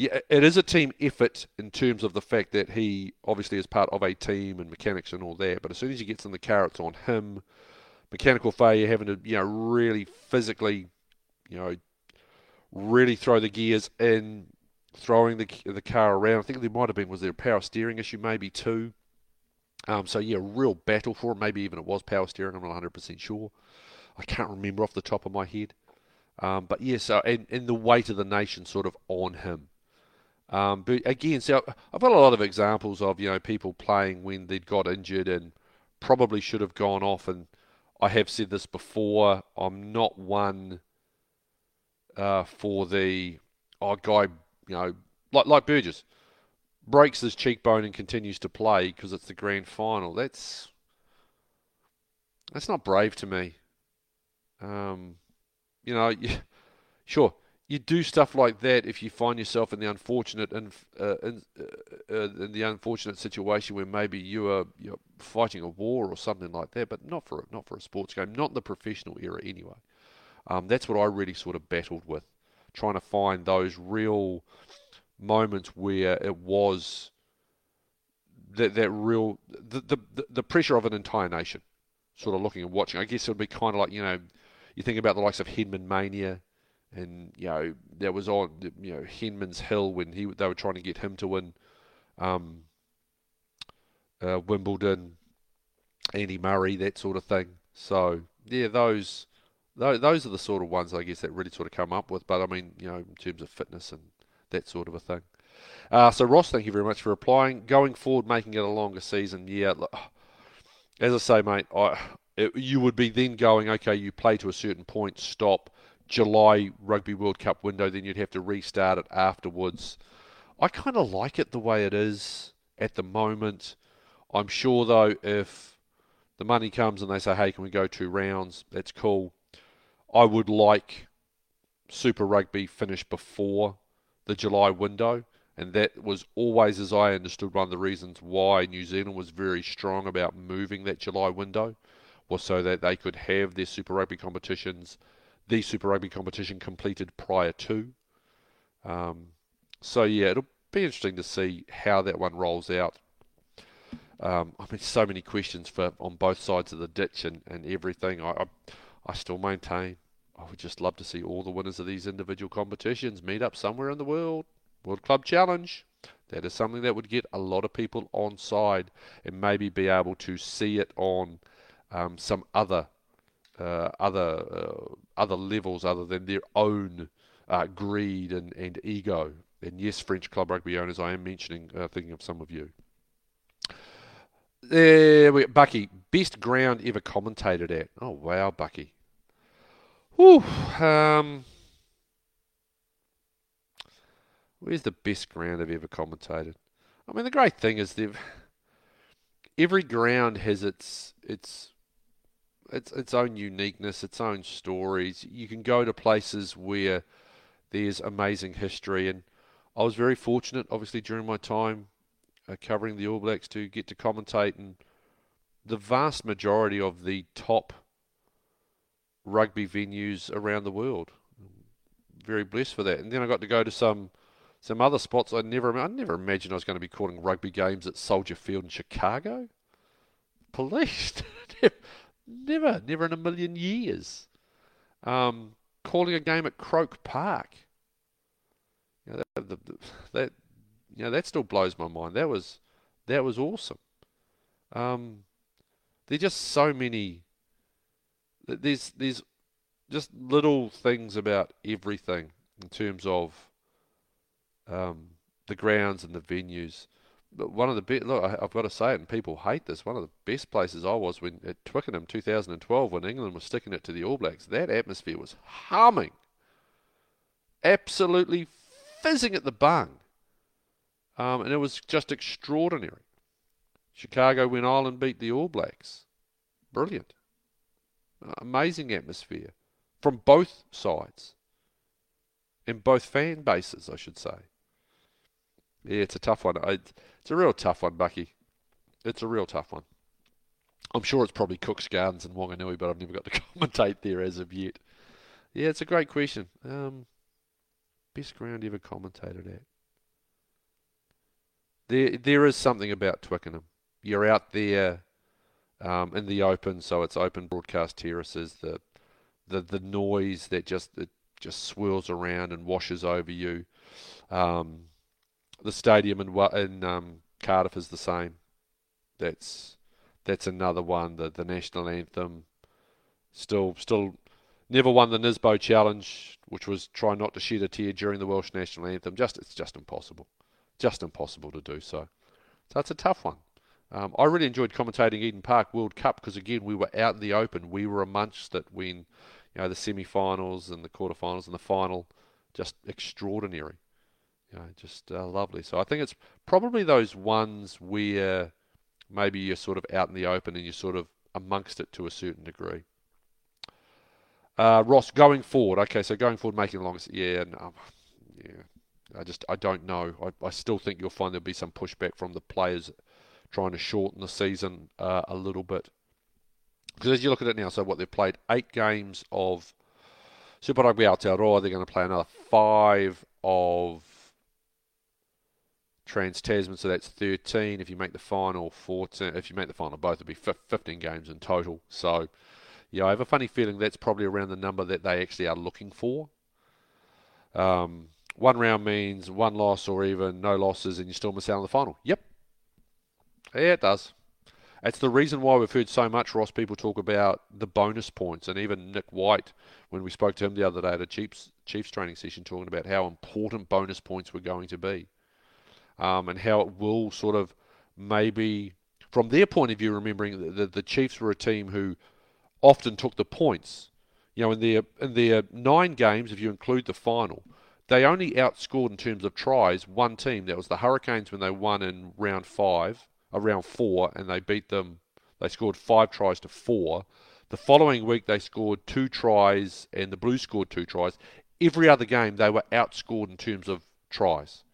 yeah, it is a team effort in terms of the fact that he obviously is part of a team and mechanics and all that. But as soon as he gets in the car, it's on him, mechanical failure, having to, you know, really physically, you know, really throw the gears in. throwing the the car around. I think there might have been was there a power steering issue, maybe too. Um, so yeah, real battle for it. Maybe even it was power steering. I'm not 100% sure. I can't remember off the top of my head. Um, but yes, yeah, so, and, and the weight of the nation sort of on him. Um, but again, so I've got a lot of examples of you know people playing when they'd got injured and probably should have gone off. And I have said this before. I'm not one uh, for the oh guy, you know, like like Burgess breaks his cheekbone and continues to play because it's the grand final. That's that's not brave to me. Um, you know, sure, you do stuff like that if you find yourself in the unfortunate in, uh, in, uh, uh, in, the unfortunate situation where maybe you are you're fighting a war or something like that, but not for not for a sports game, not in the professional era anyway. Um, that's what I really sort of battled with, trying to find those real moments where it was that that real the, the the pressure of an entire nation sort of looking and watching. I guess it would be kind of like you know you think about the likes of Henman Mania, and you know there was on you know Henman's Hill when he they were trying to get him to win um, uh, Wimbledon, Andy Murray, that sort of thing. So yeah, those those are the sort of ones I guess that really sort of come up with. But I mean, you know, in terms of fitness and that sort of a thing. Uh, so Ross, thank you very much for replying. Going forward, making it a longer season, yeah. As I say, mate, I, it, you would be then going, okay, you play to a certain point, stop. July Rugby World Cup window, then you'd have to restart it afterwards. I kind of like it the way it is at the moment. I'm sure though, if the money comes and they say, hey, can we go two rounds? That's cool. I would like Super Rugby finished before the July window, and that was always, as I understood, one of the reasons why New Zealand was very strong about moving that July window, was so that they could have their Super Rugby competitions, the Super Rugby competition completed prior to. Um, so yeah, it'll be interesting to see how that one rolls out. Um, I mean, so many questions for on both sides of the ditch and, and everything. I, I, I still maintain I would just love to see all the winners of these individual competitions meet up somewhere in the world. World Club Challenge. That is something that would get a lot of people on side and maybe be able to see it on um, some other other uh, other levels other than their own uh, greed and, and ego. And yes, French club rugby owners, I am mentioning, uh, thinking of some of you. There we Bucky, best ground ever commentated at. Oh wow, Bucky. Whew, um, where's the best ground I've ever commentated? I mean, the great thing is they've every ground has its its its its own uniqueness, its own stories. You can go to places where there's amazing history, and I was very fortunate, obviously, during my time uh, covering the All Blacks to get to commentate, and the vast majority of the top rugby venues around the world. Very blessed for that. And then I got to go to some some other spots I never I never imagined I was going to be calling rugby games at Soldier Field in Chicago. Police, never, never in a million years. Um, calling a game at Croke Park. You know, that, that, you know that still blows my mind. That was that was awesome. Um, are just so many there's there's just little things about everything in terms of um, the grounds and the venues. But one of the best, look, I, have got to say it, and people hate this. One of the best places I was when at Twickenham 2012, when England was sticking it to the All Blacks, that atmosphere was humming, absolutely fizzing at the bung, um, and it was just extraordinary. Chicago when Ireland beat the All Blacks, brilliant. Amazing atmosphere from both sides, in both fan bases, I should say. Yeah, it's a tough one. It's a real tough one, Bucky. It's a real tough one. I'm sure it's probably Cook's Gardens and Wanganui, but I've never got to commentate there as of yet. Yeah, it's a great question. Um, best ground ever commentated at. There, there is something about Twickenham. You're out there um, in the open, so it's open broadcast terraces. The the the noise that just it just swirls around and washes over you. Um, the stadium in, in um, Cardiff is the same. That's that's another one. The the national anthem still still never won the Nisbo challenge, which was try not to shed a tear during the Welsh national anthem. Just it's just impossible, just impossible to do so. So it's a tough one. Um, I really enjoyed commentating Eden Park World Cup because again we were out in the open. We were amongst it when you know the semi-finals and the quarter-finals and the final, just extraordinary. You know, just uh, lovely. So I think it's probably those ones where maybe you're sort of out in the open and you're sort of amongst it to a certain degree. Uh, Ross, going forward, okay, so going forward, making long, yeah, no, yeah, I just I don't know. I, I still think you'll find there'll be some pushback from the players trying to shorten the season uh, a little bit. Because as you look at it now, so what they've played eight games of Super Rugby Aotearoa, they're going to play another five of Trans Tasman, so that's 13. If you make the final, 14. If you make the final, both will be 15 games in total. So, yeah, I have a funny feeling that's probably around the number that they actually are looking for. Um, one round means one loss or even no losses, and you still miss out on the final. Yep, yeah, it does. It's the reason why we've heard so much, Ross, people talk about the bonus points. And even Nick White, when we spoke to him the other day at a Chiefs, Chiefs training session, talking about how important bonus points were going to be. Um, and how it will sort of maybe, from their point of view, remembering that the, the Chiefs were a team who often took the points. You know, in their, in their nine games, if you include the final, they only outscored in terms of tries one team. That was the Hurricanes when they won in round five around four, and they beat them. They scored five tries to four. The following week, they scored two tries, and the Blues scored two tries. Every other game, they were outscored in terms of tries.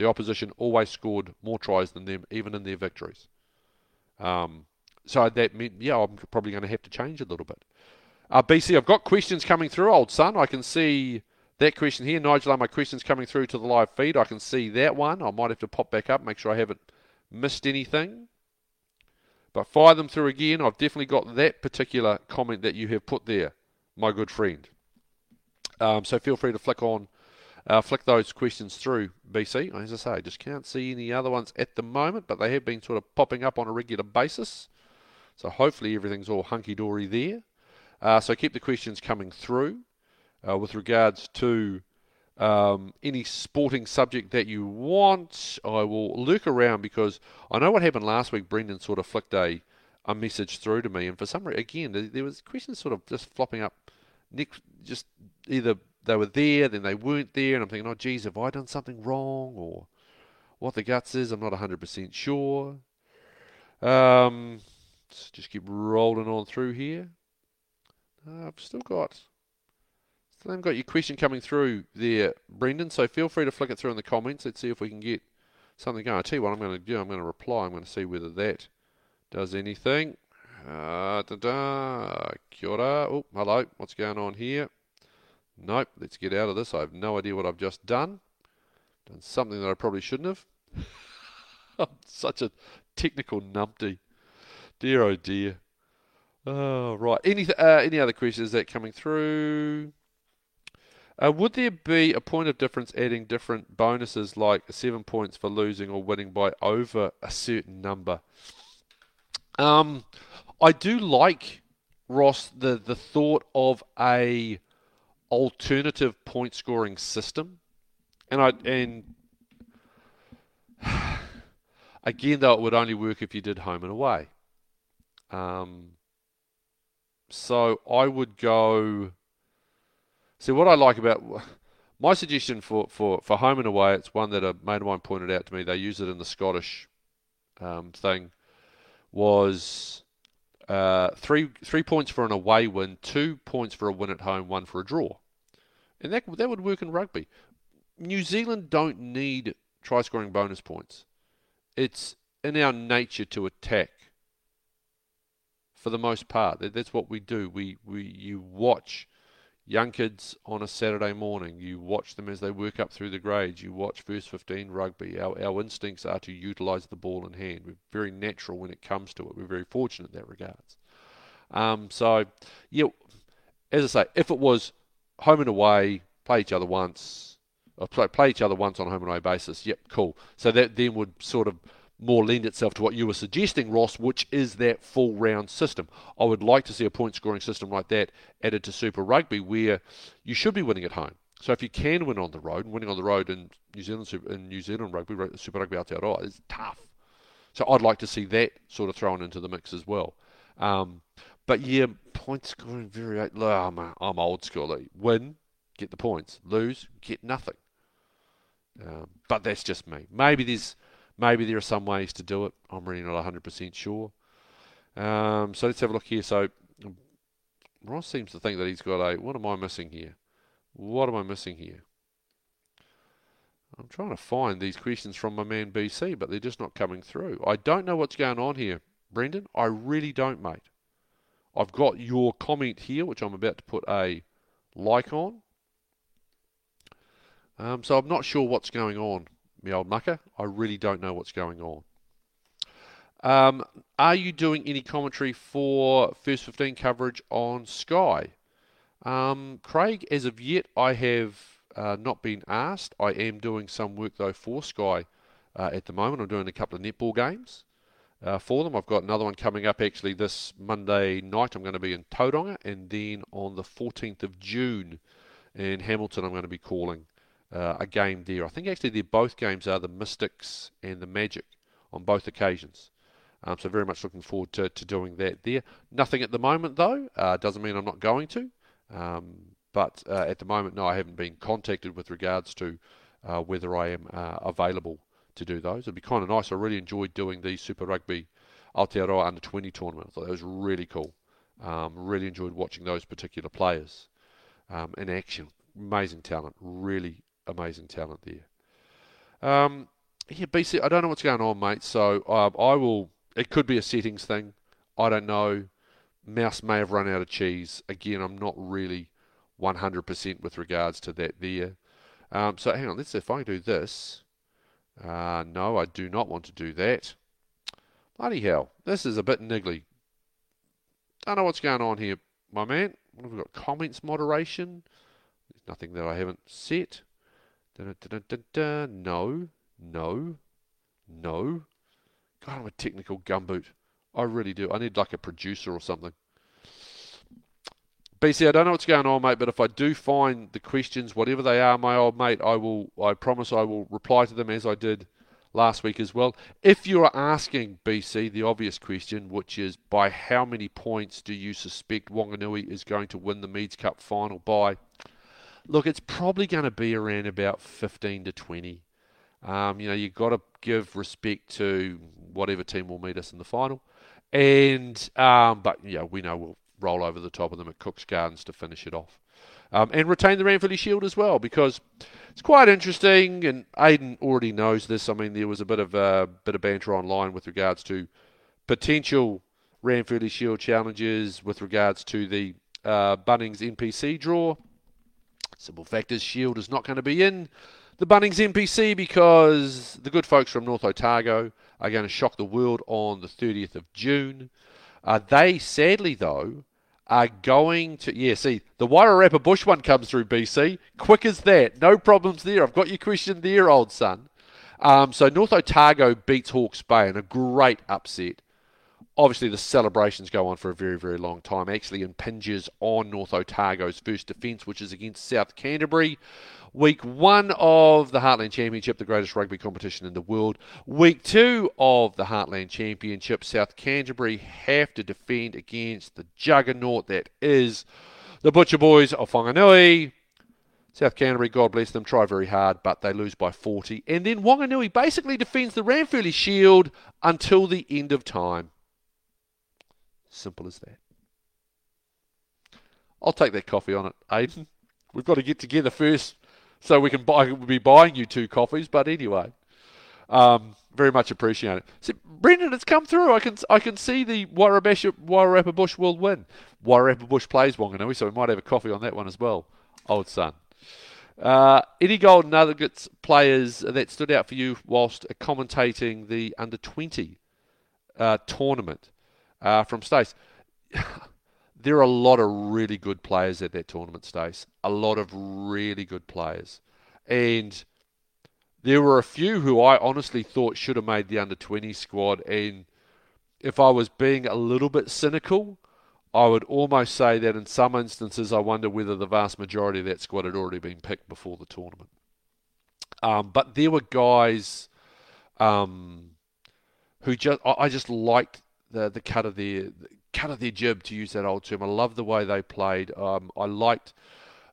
The opposition always scored more tries than them, even in their victories. Um, so that meant, yeah, I'm probably going to have to change a little bit. Uh, BC, I've got questions coming through, old son. I can see that question here. Nigel, are my questions coming through to the live feed? I can see that one. I might have to pop back up, make sure I haven't missed anything. But fire them through again. I've definitely got that particular comment that you have put there, my good friend. Um, so feel free to flick on, uh, flick those questions through, BC. As I say, I just can't see any other ones at the moment, but they have been sort of popping up on a regular basis. So hopefully everything's all hunky dory there. Uh, so keep the questions coming through uh, with regards to um, any sporting subject that you want. I will lurk around because I know what happened last week. Brendan sort of flicked a, a message through to me, and for some reason, again, there was questions sort of just flopping up. Nick, just either they were there, then they weren't there, and I'm thinking, oh, geez, have I done something wrong, or what the guts is? I'm not 100% sure. Um, just keep rolling on through here. Uh, I've still got so I've got your question coming through there, Brendan. So feel free to flick it through in the comments. Let's see if we can get something going. I tell you what I'm going to do. I'm going to reply. I'm going to see whether that does anything. Uh, da da. Kia ora. Oh, hello. What's going on here? Nope. Let's get out of this. I have no idea what I've just done. Done something that I probably shouldn't have. I'm such a technical numpty. Dear oh dear. Oh, right. Any, uh, any other questions that coming through? Uh, would there be a point of difference adding different bonuses like seven points for losing or winning by over a certain number? Um, I do like Ross the the thought of a alternative point scoring system, and I and again though it would only work if you did home and away. Um, so I would go. See, what I like about my suggestion for, for, for home and away, it's one that a mate of mine pointed out to me. They use it in the Scottish um, thing. Was uh, three three points for an away win, two points for a win at home, one for a draw, and that that would work in rugby. New Zealand don't need try scoring bonus points. It's in our nature to attack. For the most part, that's what we do. We we you watch young kids on a Saturday morning. You watch them as they work up through the grades. You watch first 15 rugby. Our, our instincts are to utilise the ball in hand. We're very natural when it comes to it. We're very fortunate in that regards. Um, so, yeah, as I say, if it was home and away, play each other once, or play, play each other once on a home and away basis. Yep, cool. So that then would sort of more lend itself to what you were suggesting, Ross, which is that full round system. I would like to see a point scoring system like that added to Super Rugby where you should be winning at home. So if you can win on the road, winning on the road in New Zealand in New Zealand rugby, Super Rugby Aotearoa is tough. So I'd like to see that sort of thrown into the mix as well. Um, but yeah, point scoring very. I'm, I'm old school. Win, get the points. Lose, get nothing. Um, but that's just me. Maybe there's maybe there are some ways to do it. I'm really not 100% sure. Um, so let's have a look here. So Ross seems to think that he's got a. What am I missing here? What am I missing here? I'm trying to find these questions from my man BC, but they're just not coming through. I don't know what's going on here, Brendan. I really don't, mate. I've got your comment here, which I'm about to put a like on. Um, so I'm not sure what's going on, me old mucker. I really don't know what's going on. Um, are you doing any commentary for First 15 coverage on Sky? Um, Craig, as of yet, I have uh, not been asked. I am doing some work though for Sky uh, at the moment. I'm doing a couple of netball games uh, for them. I've got another one coming up actually this Monday night. I'm going to be in Tauranga, and then on the 14th of June in Hamilton, I'm going to be calling uh, a game there. I think actually they're both games are the Mystics and the Magic on both occasions. Um, so very much looking forward to, to doing that there. Nothing at the moment though. Uh, doesn't mean I'm not going to. Um, but uh, at the moment, no, I haven't been contacted with regards to uh, whether I am uh, available to do those. It'd be kind of nice. I really enjoyed doing the Super Rugby Aotearoa Under 20 tournament. I thought that was really cool. Um, really enjoyed watching those particular players um, in action. Amazing talent. Really amazing talent there. Um, yeah, BC, I don't know what's going on, mate. So uh, I will. It could be a settings thing. I don't know. Mouse may have run out of cheese. Again, I'm not really 100% with regards to that there. Um, so hang on, let's see if I can do this. Uh, no, I do not want to do that. Bloody hell, this is a bit niggly. I don't know what's going on here, my man. What have we got? Comments moderation. There's nothing that I haven't set. No, no, no. God, I'm a technical gumboot. I really do. I need like a producer or something. BC, I don't know what's going on, mate, but if I do find the questions, whatever they are, my old mate, I will. I promise I will reply to them as I did last week as well. If you are asking BC the obvious question, which is by how many points do you suspect Wanganui is going to win the Meads Cup final by? Look, it's probably going to be around about 15 to 20. Um, you know, you've got to give respect to whatever team will meet us in the final. And um, but yeah, we know we'll roll over the top of them at Cook's Gardens to finish it off. Um, and retain the Ranfurly Shield as well because it's quite interesting. And Aiden already knows this. I mean, there was a bit of uh, bit of banter online with regards to potential Ranfurly Shield challenges with regards to the uh, Bunnings NPC draw. Simple fact is, Shield is not going to be in the Bunnings NPC because the good folks from North Otago are going to shock the world on the 30th of June. Uh, they, sadly, though, are going to. Yeah, see, the Wairarapa Bush one comes through BC. Quick as that. No problems there. I've got your question there, old son. Um, so North Otago beats Hawke's Bay in a great upset. Obviously, the celebrations go on for a very, very long time. Actually, impinges on North Otago's first defence, which is against South Canterbury. Week one of the Heartland Championship, the greatest rugby competition in the world. Week two of the Heartland Championship, South Canterbury have to defend against the juggernaut that is the Butcher Boys of Whanganui. South Canterbury, God bless them, try very hard, but they lose by 40. And then Wanganui basically defends the Ranfurly Shield until the end of time. Simple as that. I'll take that coffee on it, Aiden. We've got to get together first so we can buy, we'll be buying you two coffees. But anyway, um, very much appreciate it. See, Brendan, it's come through. I can I can see the Wairarapa Bush will win. Wairarapa Bush plays Wanganui, so we might have a coffee on that one as well. Old son. Uh, any Golden Nuggets players that stood out for you whilst commentating the under 20 uh, tournament uh, from Stace? there are a lot of really good players at that tournament, Stace. A lot of really good players. And there were a few who I honestly thought should have made the under 20 squad. And if I was being a little bit cynical, I would almost say that in some instances, I wonder whether the vast majority of that squad had already been picked before the tournament. Um, but there were guys um, who just I just liked the the cut of their cut of their jib to use that old term. I love the way they played. Um, I liked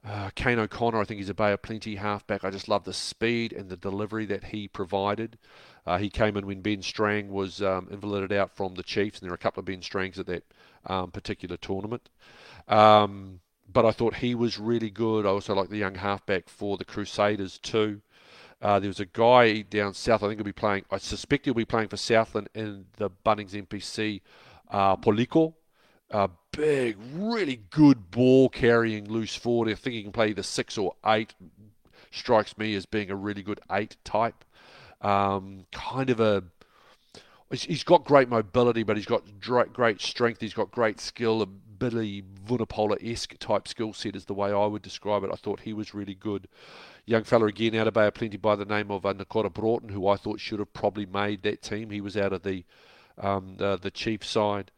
uh, Kane O'Connor. I think he's a Bay of Plenty halfback. I just love the speed and the delivery that he provided. Uh, he came in when Ben Strang was um, invalided out from the Chiefs, and there were a couple of Ben Strangs at that um, particular tournament. Um, but I thought he was really good. I also like the young halfback for the Crusaders too. Uh, there was a guy down south. I think he'll be playing. I suspect he'll be playing for Southland in the Bunnings NPC. Uh, Polico, a big, really good ball carrying loose forward. I think he can play either six or eight. Strikes me as being a really good eight type. Um, kind of a he's got great mobility, but he's got great strength. He's got great skill, Billy Vunipola-esque type skill set is the way I would describe it. I thought he was really good. Young fella again out of Bay of Plenty by the name of uh, Nakota Broughton, who I thought should have probably made that team. He was out of the um, the, the Chief side.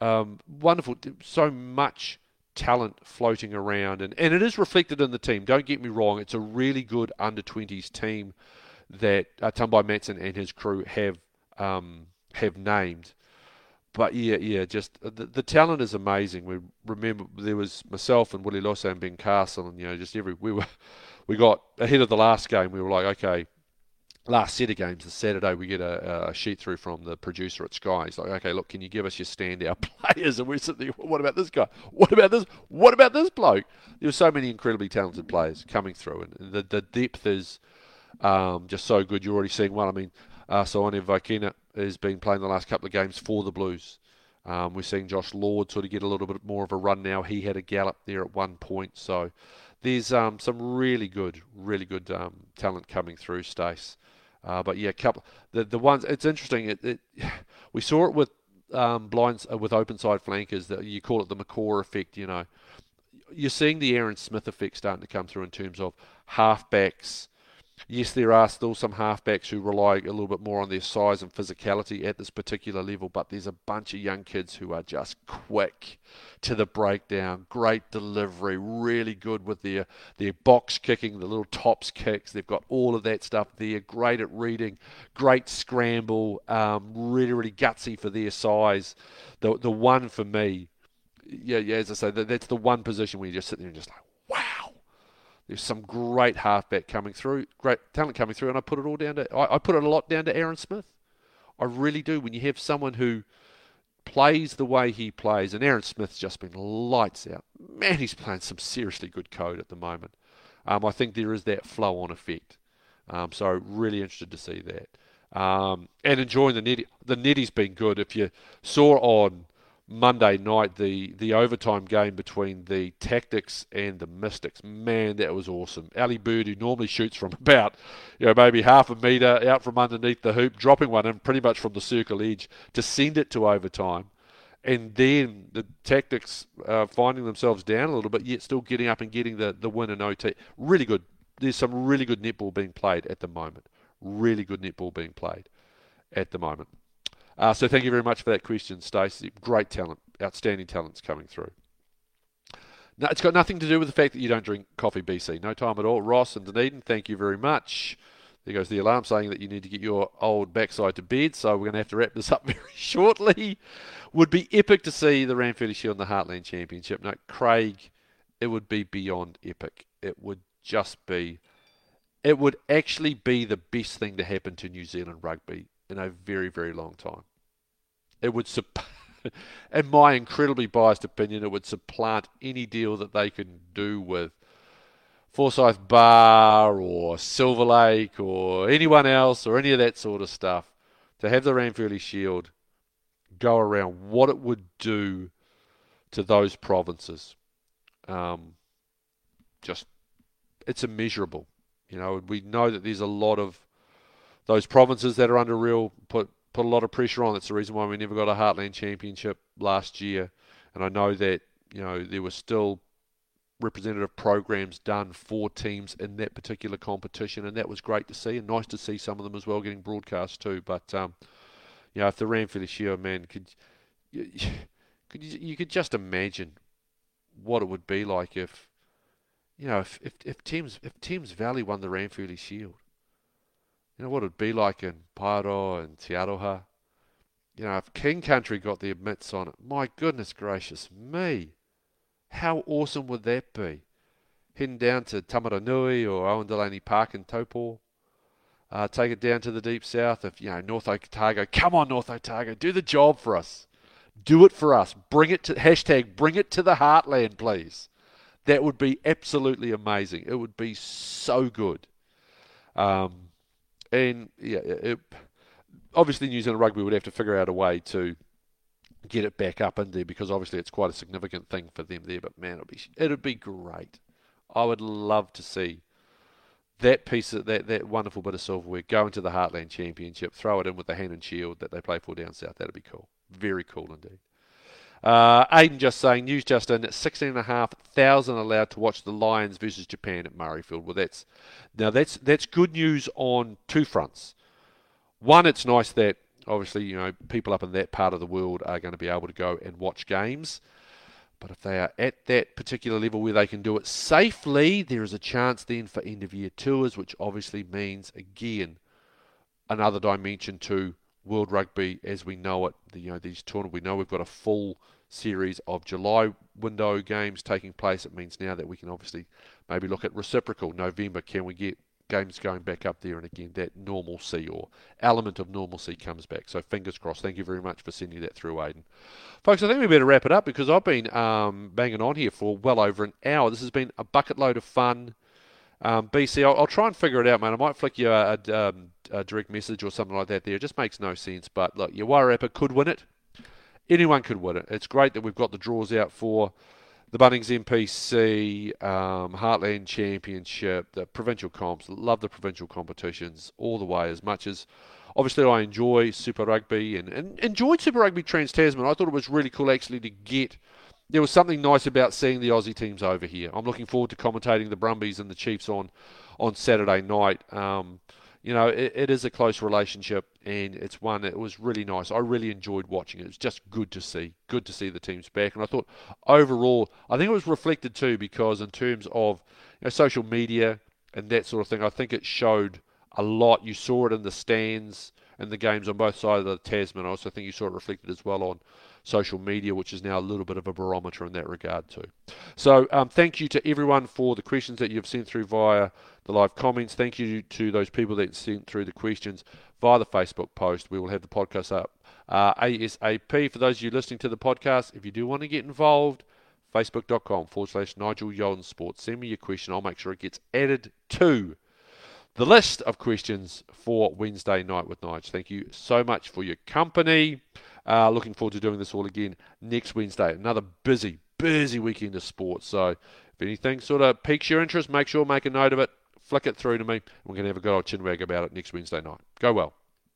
Um, wonderful, so much talent floating around, and, and it is reflected in the team. Don't get me wrong; it's a really good under 20s team that uh, Tumbai Matson and his crew have um, have named. But yeah, yeah, just uh, the, the talent is amazing. We remember there was myself and Willie Losso and Ben Castle, and you know, just every we were we got ahead of the last game. We were like, okay, last set of games, the Saturday, we get a, a, sheet through from the producer at Sky. He's like, okay, look, can you give us your standout players? And we're sitting there, what about this guy? What about this? What about this bloke? There were so many incredibly talented players coming through, and the the depth is um, just so good. You're already seeing one. I mean, uh, Soane Vikena has been playing the last couple of games for the Blues. Um, we're seeing Josh Lord sort of get a little bit more of a run now. He had a gallop there at one point, so there's um, some really good, really good um, talent coming through, Stace. Uh, but yeah, couple the the ones it's interesting. It, it we saw it with um, blinds uh, with open side flankers. That you call it the McCaw effect. You know, you're seeing the Aaron Smith effect starting to come through in terms of halfbacks Yes, there are still some halfbacks who rely a little bit more on their size and physicality at this particular level, but there's a bunch of young kids who are just quick to the breakdown, great delivery, really good with their, their box kicking, the little tops kicks. They've got all of that stuff there, great at reading, great scramble, um, really, really gutsy for their size. The, the one for me, yeah, yeah, as I say, that, that's the one position where you just sit there and just like, there's some great halfback coming through, great talent coming through, and I put it all down to I, I put it a lot down to Aaron Smith. I really do. When you have someone who plays the way he plays, and Aaron Smith's just been lights out. Man, he's playing some seriously good code at the moment. Um, I think there is that flow on effect. Um, so really interested to see that. Um, and enjoying the netty. The netty's been good. If you saw on Monday night, the, the overtime game between the Tactix and the Mystics. Man, that was awesome. Ali Bird, who normally shoots from about, you know, maybe half a metre out from underneath the hoop, dropping one in pretty much from the circle edge to send it to overtime. And then the Tactix uh, finding themselves down a little bit, yet still getting up and getting the, the win in OT. Really good. There's some really good netball being played at the moment. Really good netball being played at the moment. Uh, so thank you very much for that question, Stacey. Great talent, outstanding talents coming through. No, it's got nothing to do with the fact that you don't drink coffee, BC. No time at all. Ross and Dunedin, thank you very much. There goes the alarm saying that you need to get your old backside to bed, so we're going to have to wrap this up very shortly. Would be epic to see the Ranfurly Shield in the Heartland Championship. No, Craig, it would be beyond epic. It would just be, it would actually be the best thing to happen to New Zealand rugby in a very, very long time. It would, supp- in my incredibly biased opinion, it would supplant any deal that they can do with Forsyth Barr or Silver Lake or anyone else or any of that sort of stuff. To have the Ranfurly Shield go around, what it would do to those provinces. Um, just, it's immeasurable. You know, we know that there's a lot of those provinces that are under real put put a lot of pressure on. That's the reason why we never got a Heartland Championship last year. And I know that you know, there were still representative programs done for teams in that particular competition, and that was great to see, and nice to see some of them as well getting broadcast too. But um, you know, if the Ranfurly Shield, man, could you, could you, you could just imagine what it would be like if you know if if, if Thames if Thames Valley won the Ranfurly Shield. You know what it'd be like in Paeroa and Te Aroha. You know, if King Country got their mitts on it, my goodness gracious me. How awesome would that be? Heading down to Taumarunui or Owen Delaney Park in Taupo. Uh, take it down to the deep south. If you know North Otago, come on North Otago, do the job for us. Do it for us. Bring it to hashtag. Bring it to the heartland, please. That would be absolutely amazing. It would be so good. Um, and yeah, it, obviously New Zealand Rugby would have to figure out a way to get it back up in there because obviously it's quite a significant thing for them there. But man, it'd be it'd be great. I would love to see that piece of that that wonderful bit of silverware go into the Heartland Championship, throw it in with the Hanan Shield that they play for down south. That'd be cool. Very cool indeed. Uh, Aiden just saying, news just in, 16,500 allowed to watch the Lions versus Japan at Murrayfield. Well, that's now that's that's good news on two fronts. One, it's nice that obviously, you know, people up in that part of the world are going to be able to go and watch games. But if they are at that particular level where they can do it safely, there is a chance then for end of year tours, which obviously means, again, another dimension to World Rugby as we know it. The, you know, these tournaments, we know we've got a full series of July window games taking place. It means now that we can obviously maybe look at reciprocal November. Can we get games going back up there, and again, that normalcy or element of normalcy comes back. So fingers crossed. Thank you very much for sending that through, Aiden. Folks, I think we better wrap it up because I've been um, banging on here for well over an hour. This has been a bucket load of fun. Um, BC, I'll, I'll, try and figure it out, man. I might flick you a, a, um, a, direct message or something like that there. It just makes no sense. But look, your Wairarapa could win it. Anyone could win it. It's great that we've got the draws out for the Bunnings NPC, um, Heartland Championship, the provincial comps. Love the provincial competitions all the way as much as obviously I enjoy Super Rugby and, and enjoyed Super Rugby Trans Tasman. I thought it was really cool actually to get. There was something nice about seeing the Aussie teams over here. I'm looking forward to commentating the Brumbies and the Chiefs on on Saturday night. Um, you know, it, it is a close relationship, and it's one that was really nice. I really enjoyed watching it. It was just good to see, good to see the teams back. And I thought overall, I think it was reflected too because in terms of you know, social media and that sort of thing, I think it showed a lot. You saw it in the stands and the games on both sides of the Tasman. I also think you saw it reflected as well on social media, which is now a little bit of a barometer in that regard too. So um, thank you to everyone for the questions that you've sent through via the live comments. Thank you to those people that sent through the questions via the Facebook post. We will have the podcast up uh, ASAP. For those of you listening to the podcast, if you do want to get involved, facebook.com forward slash Nigel Yalden Sports. Send me your question. I'll make sure it gets added to the list of questions for Wednesday night with Nigel. Thank you so much for your company. Uh, looking forward to doing this all again next Wednesday. Another busy, busy weekend of sports. So if anything sort of piques your interest, make sure make a note of it flick it through to me. We're going to have a good old chinwag about it next Wednesday night. Go well.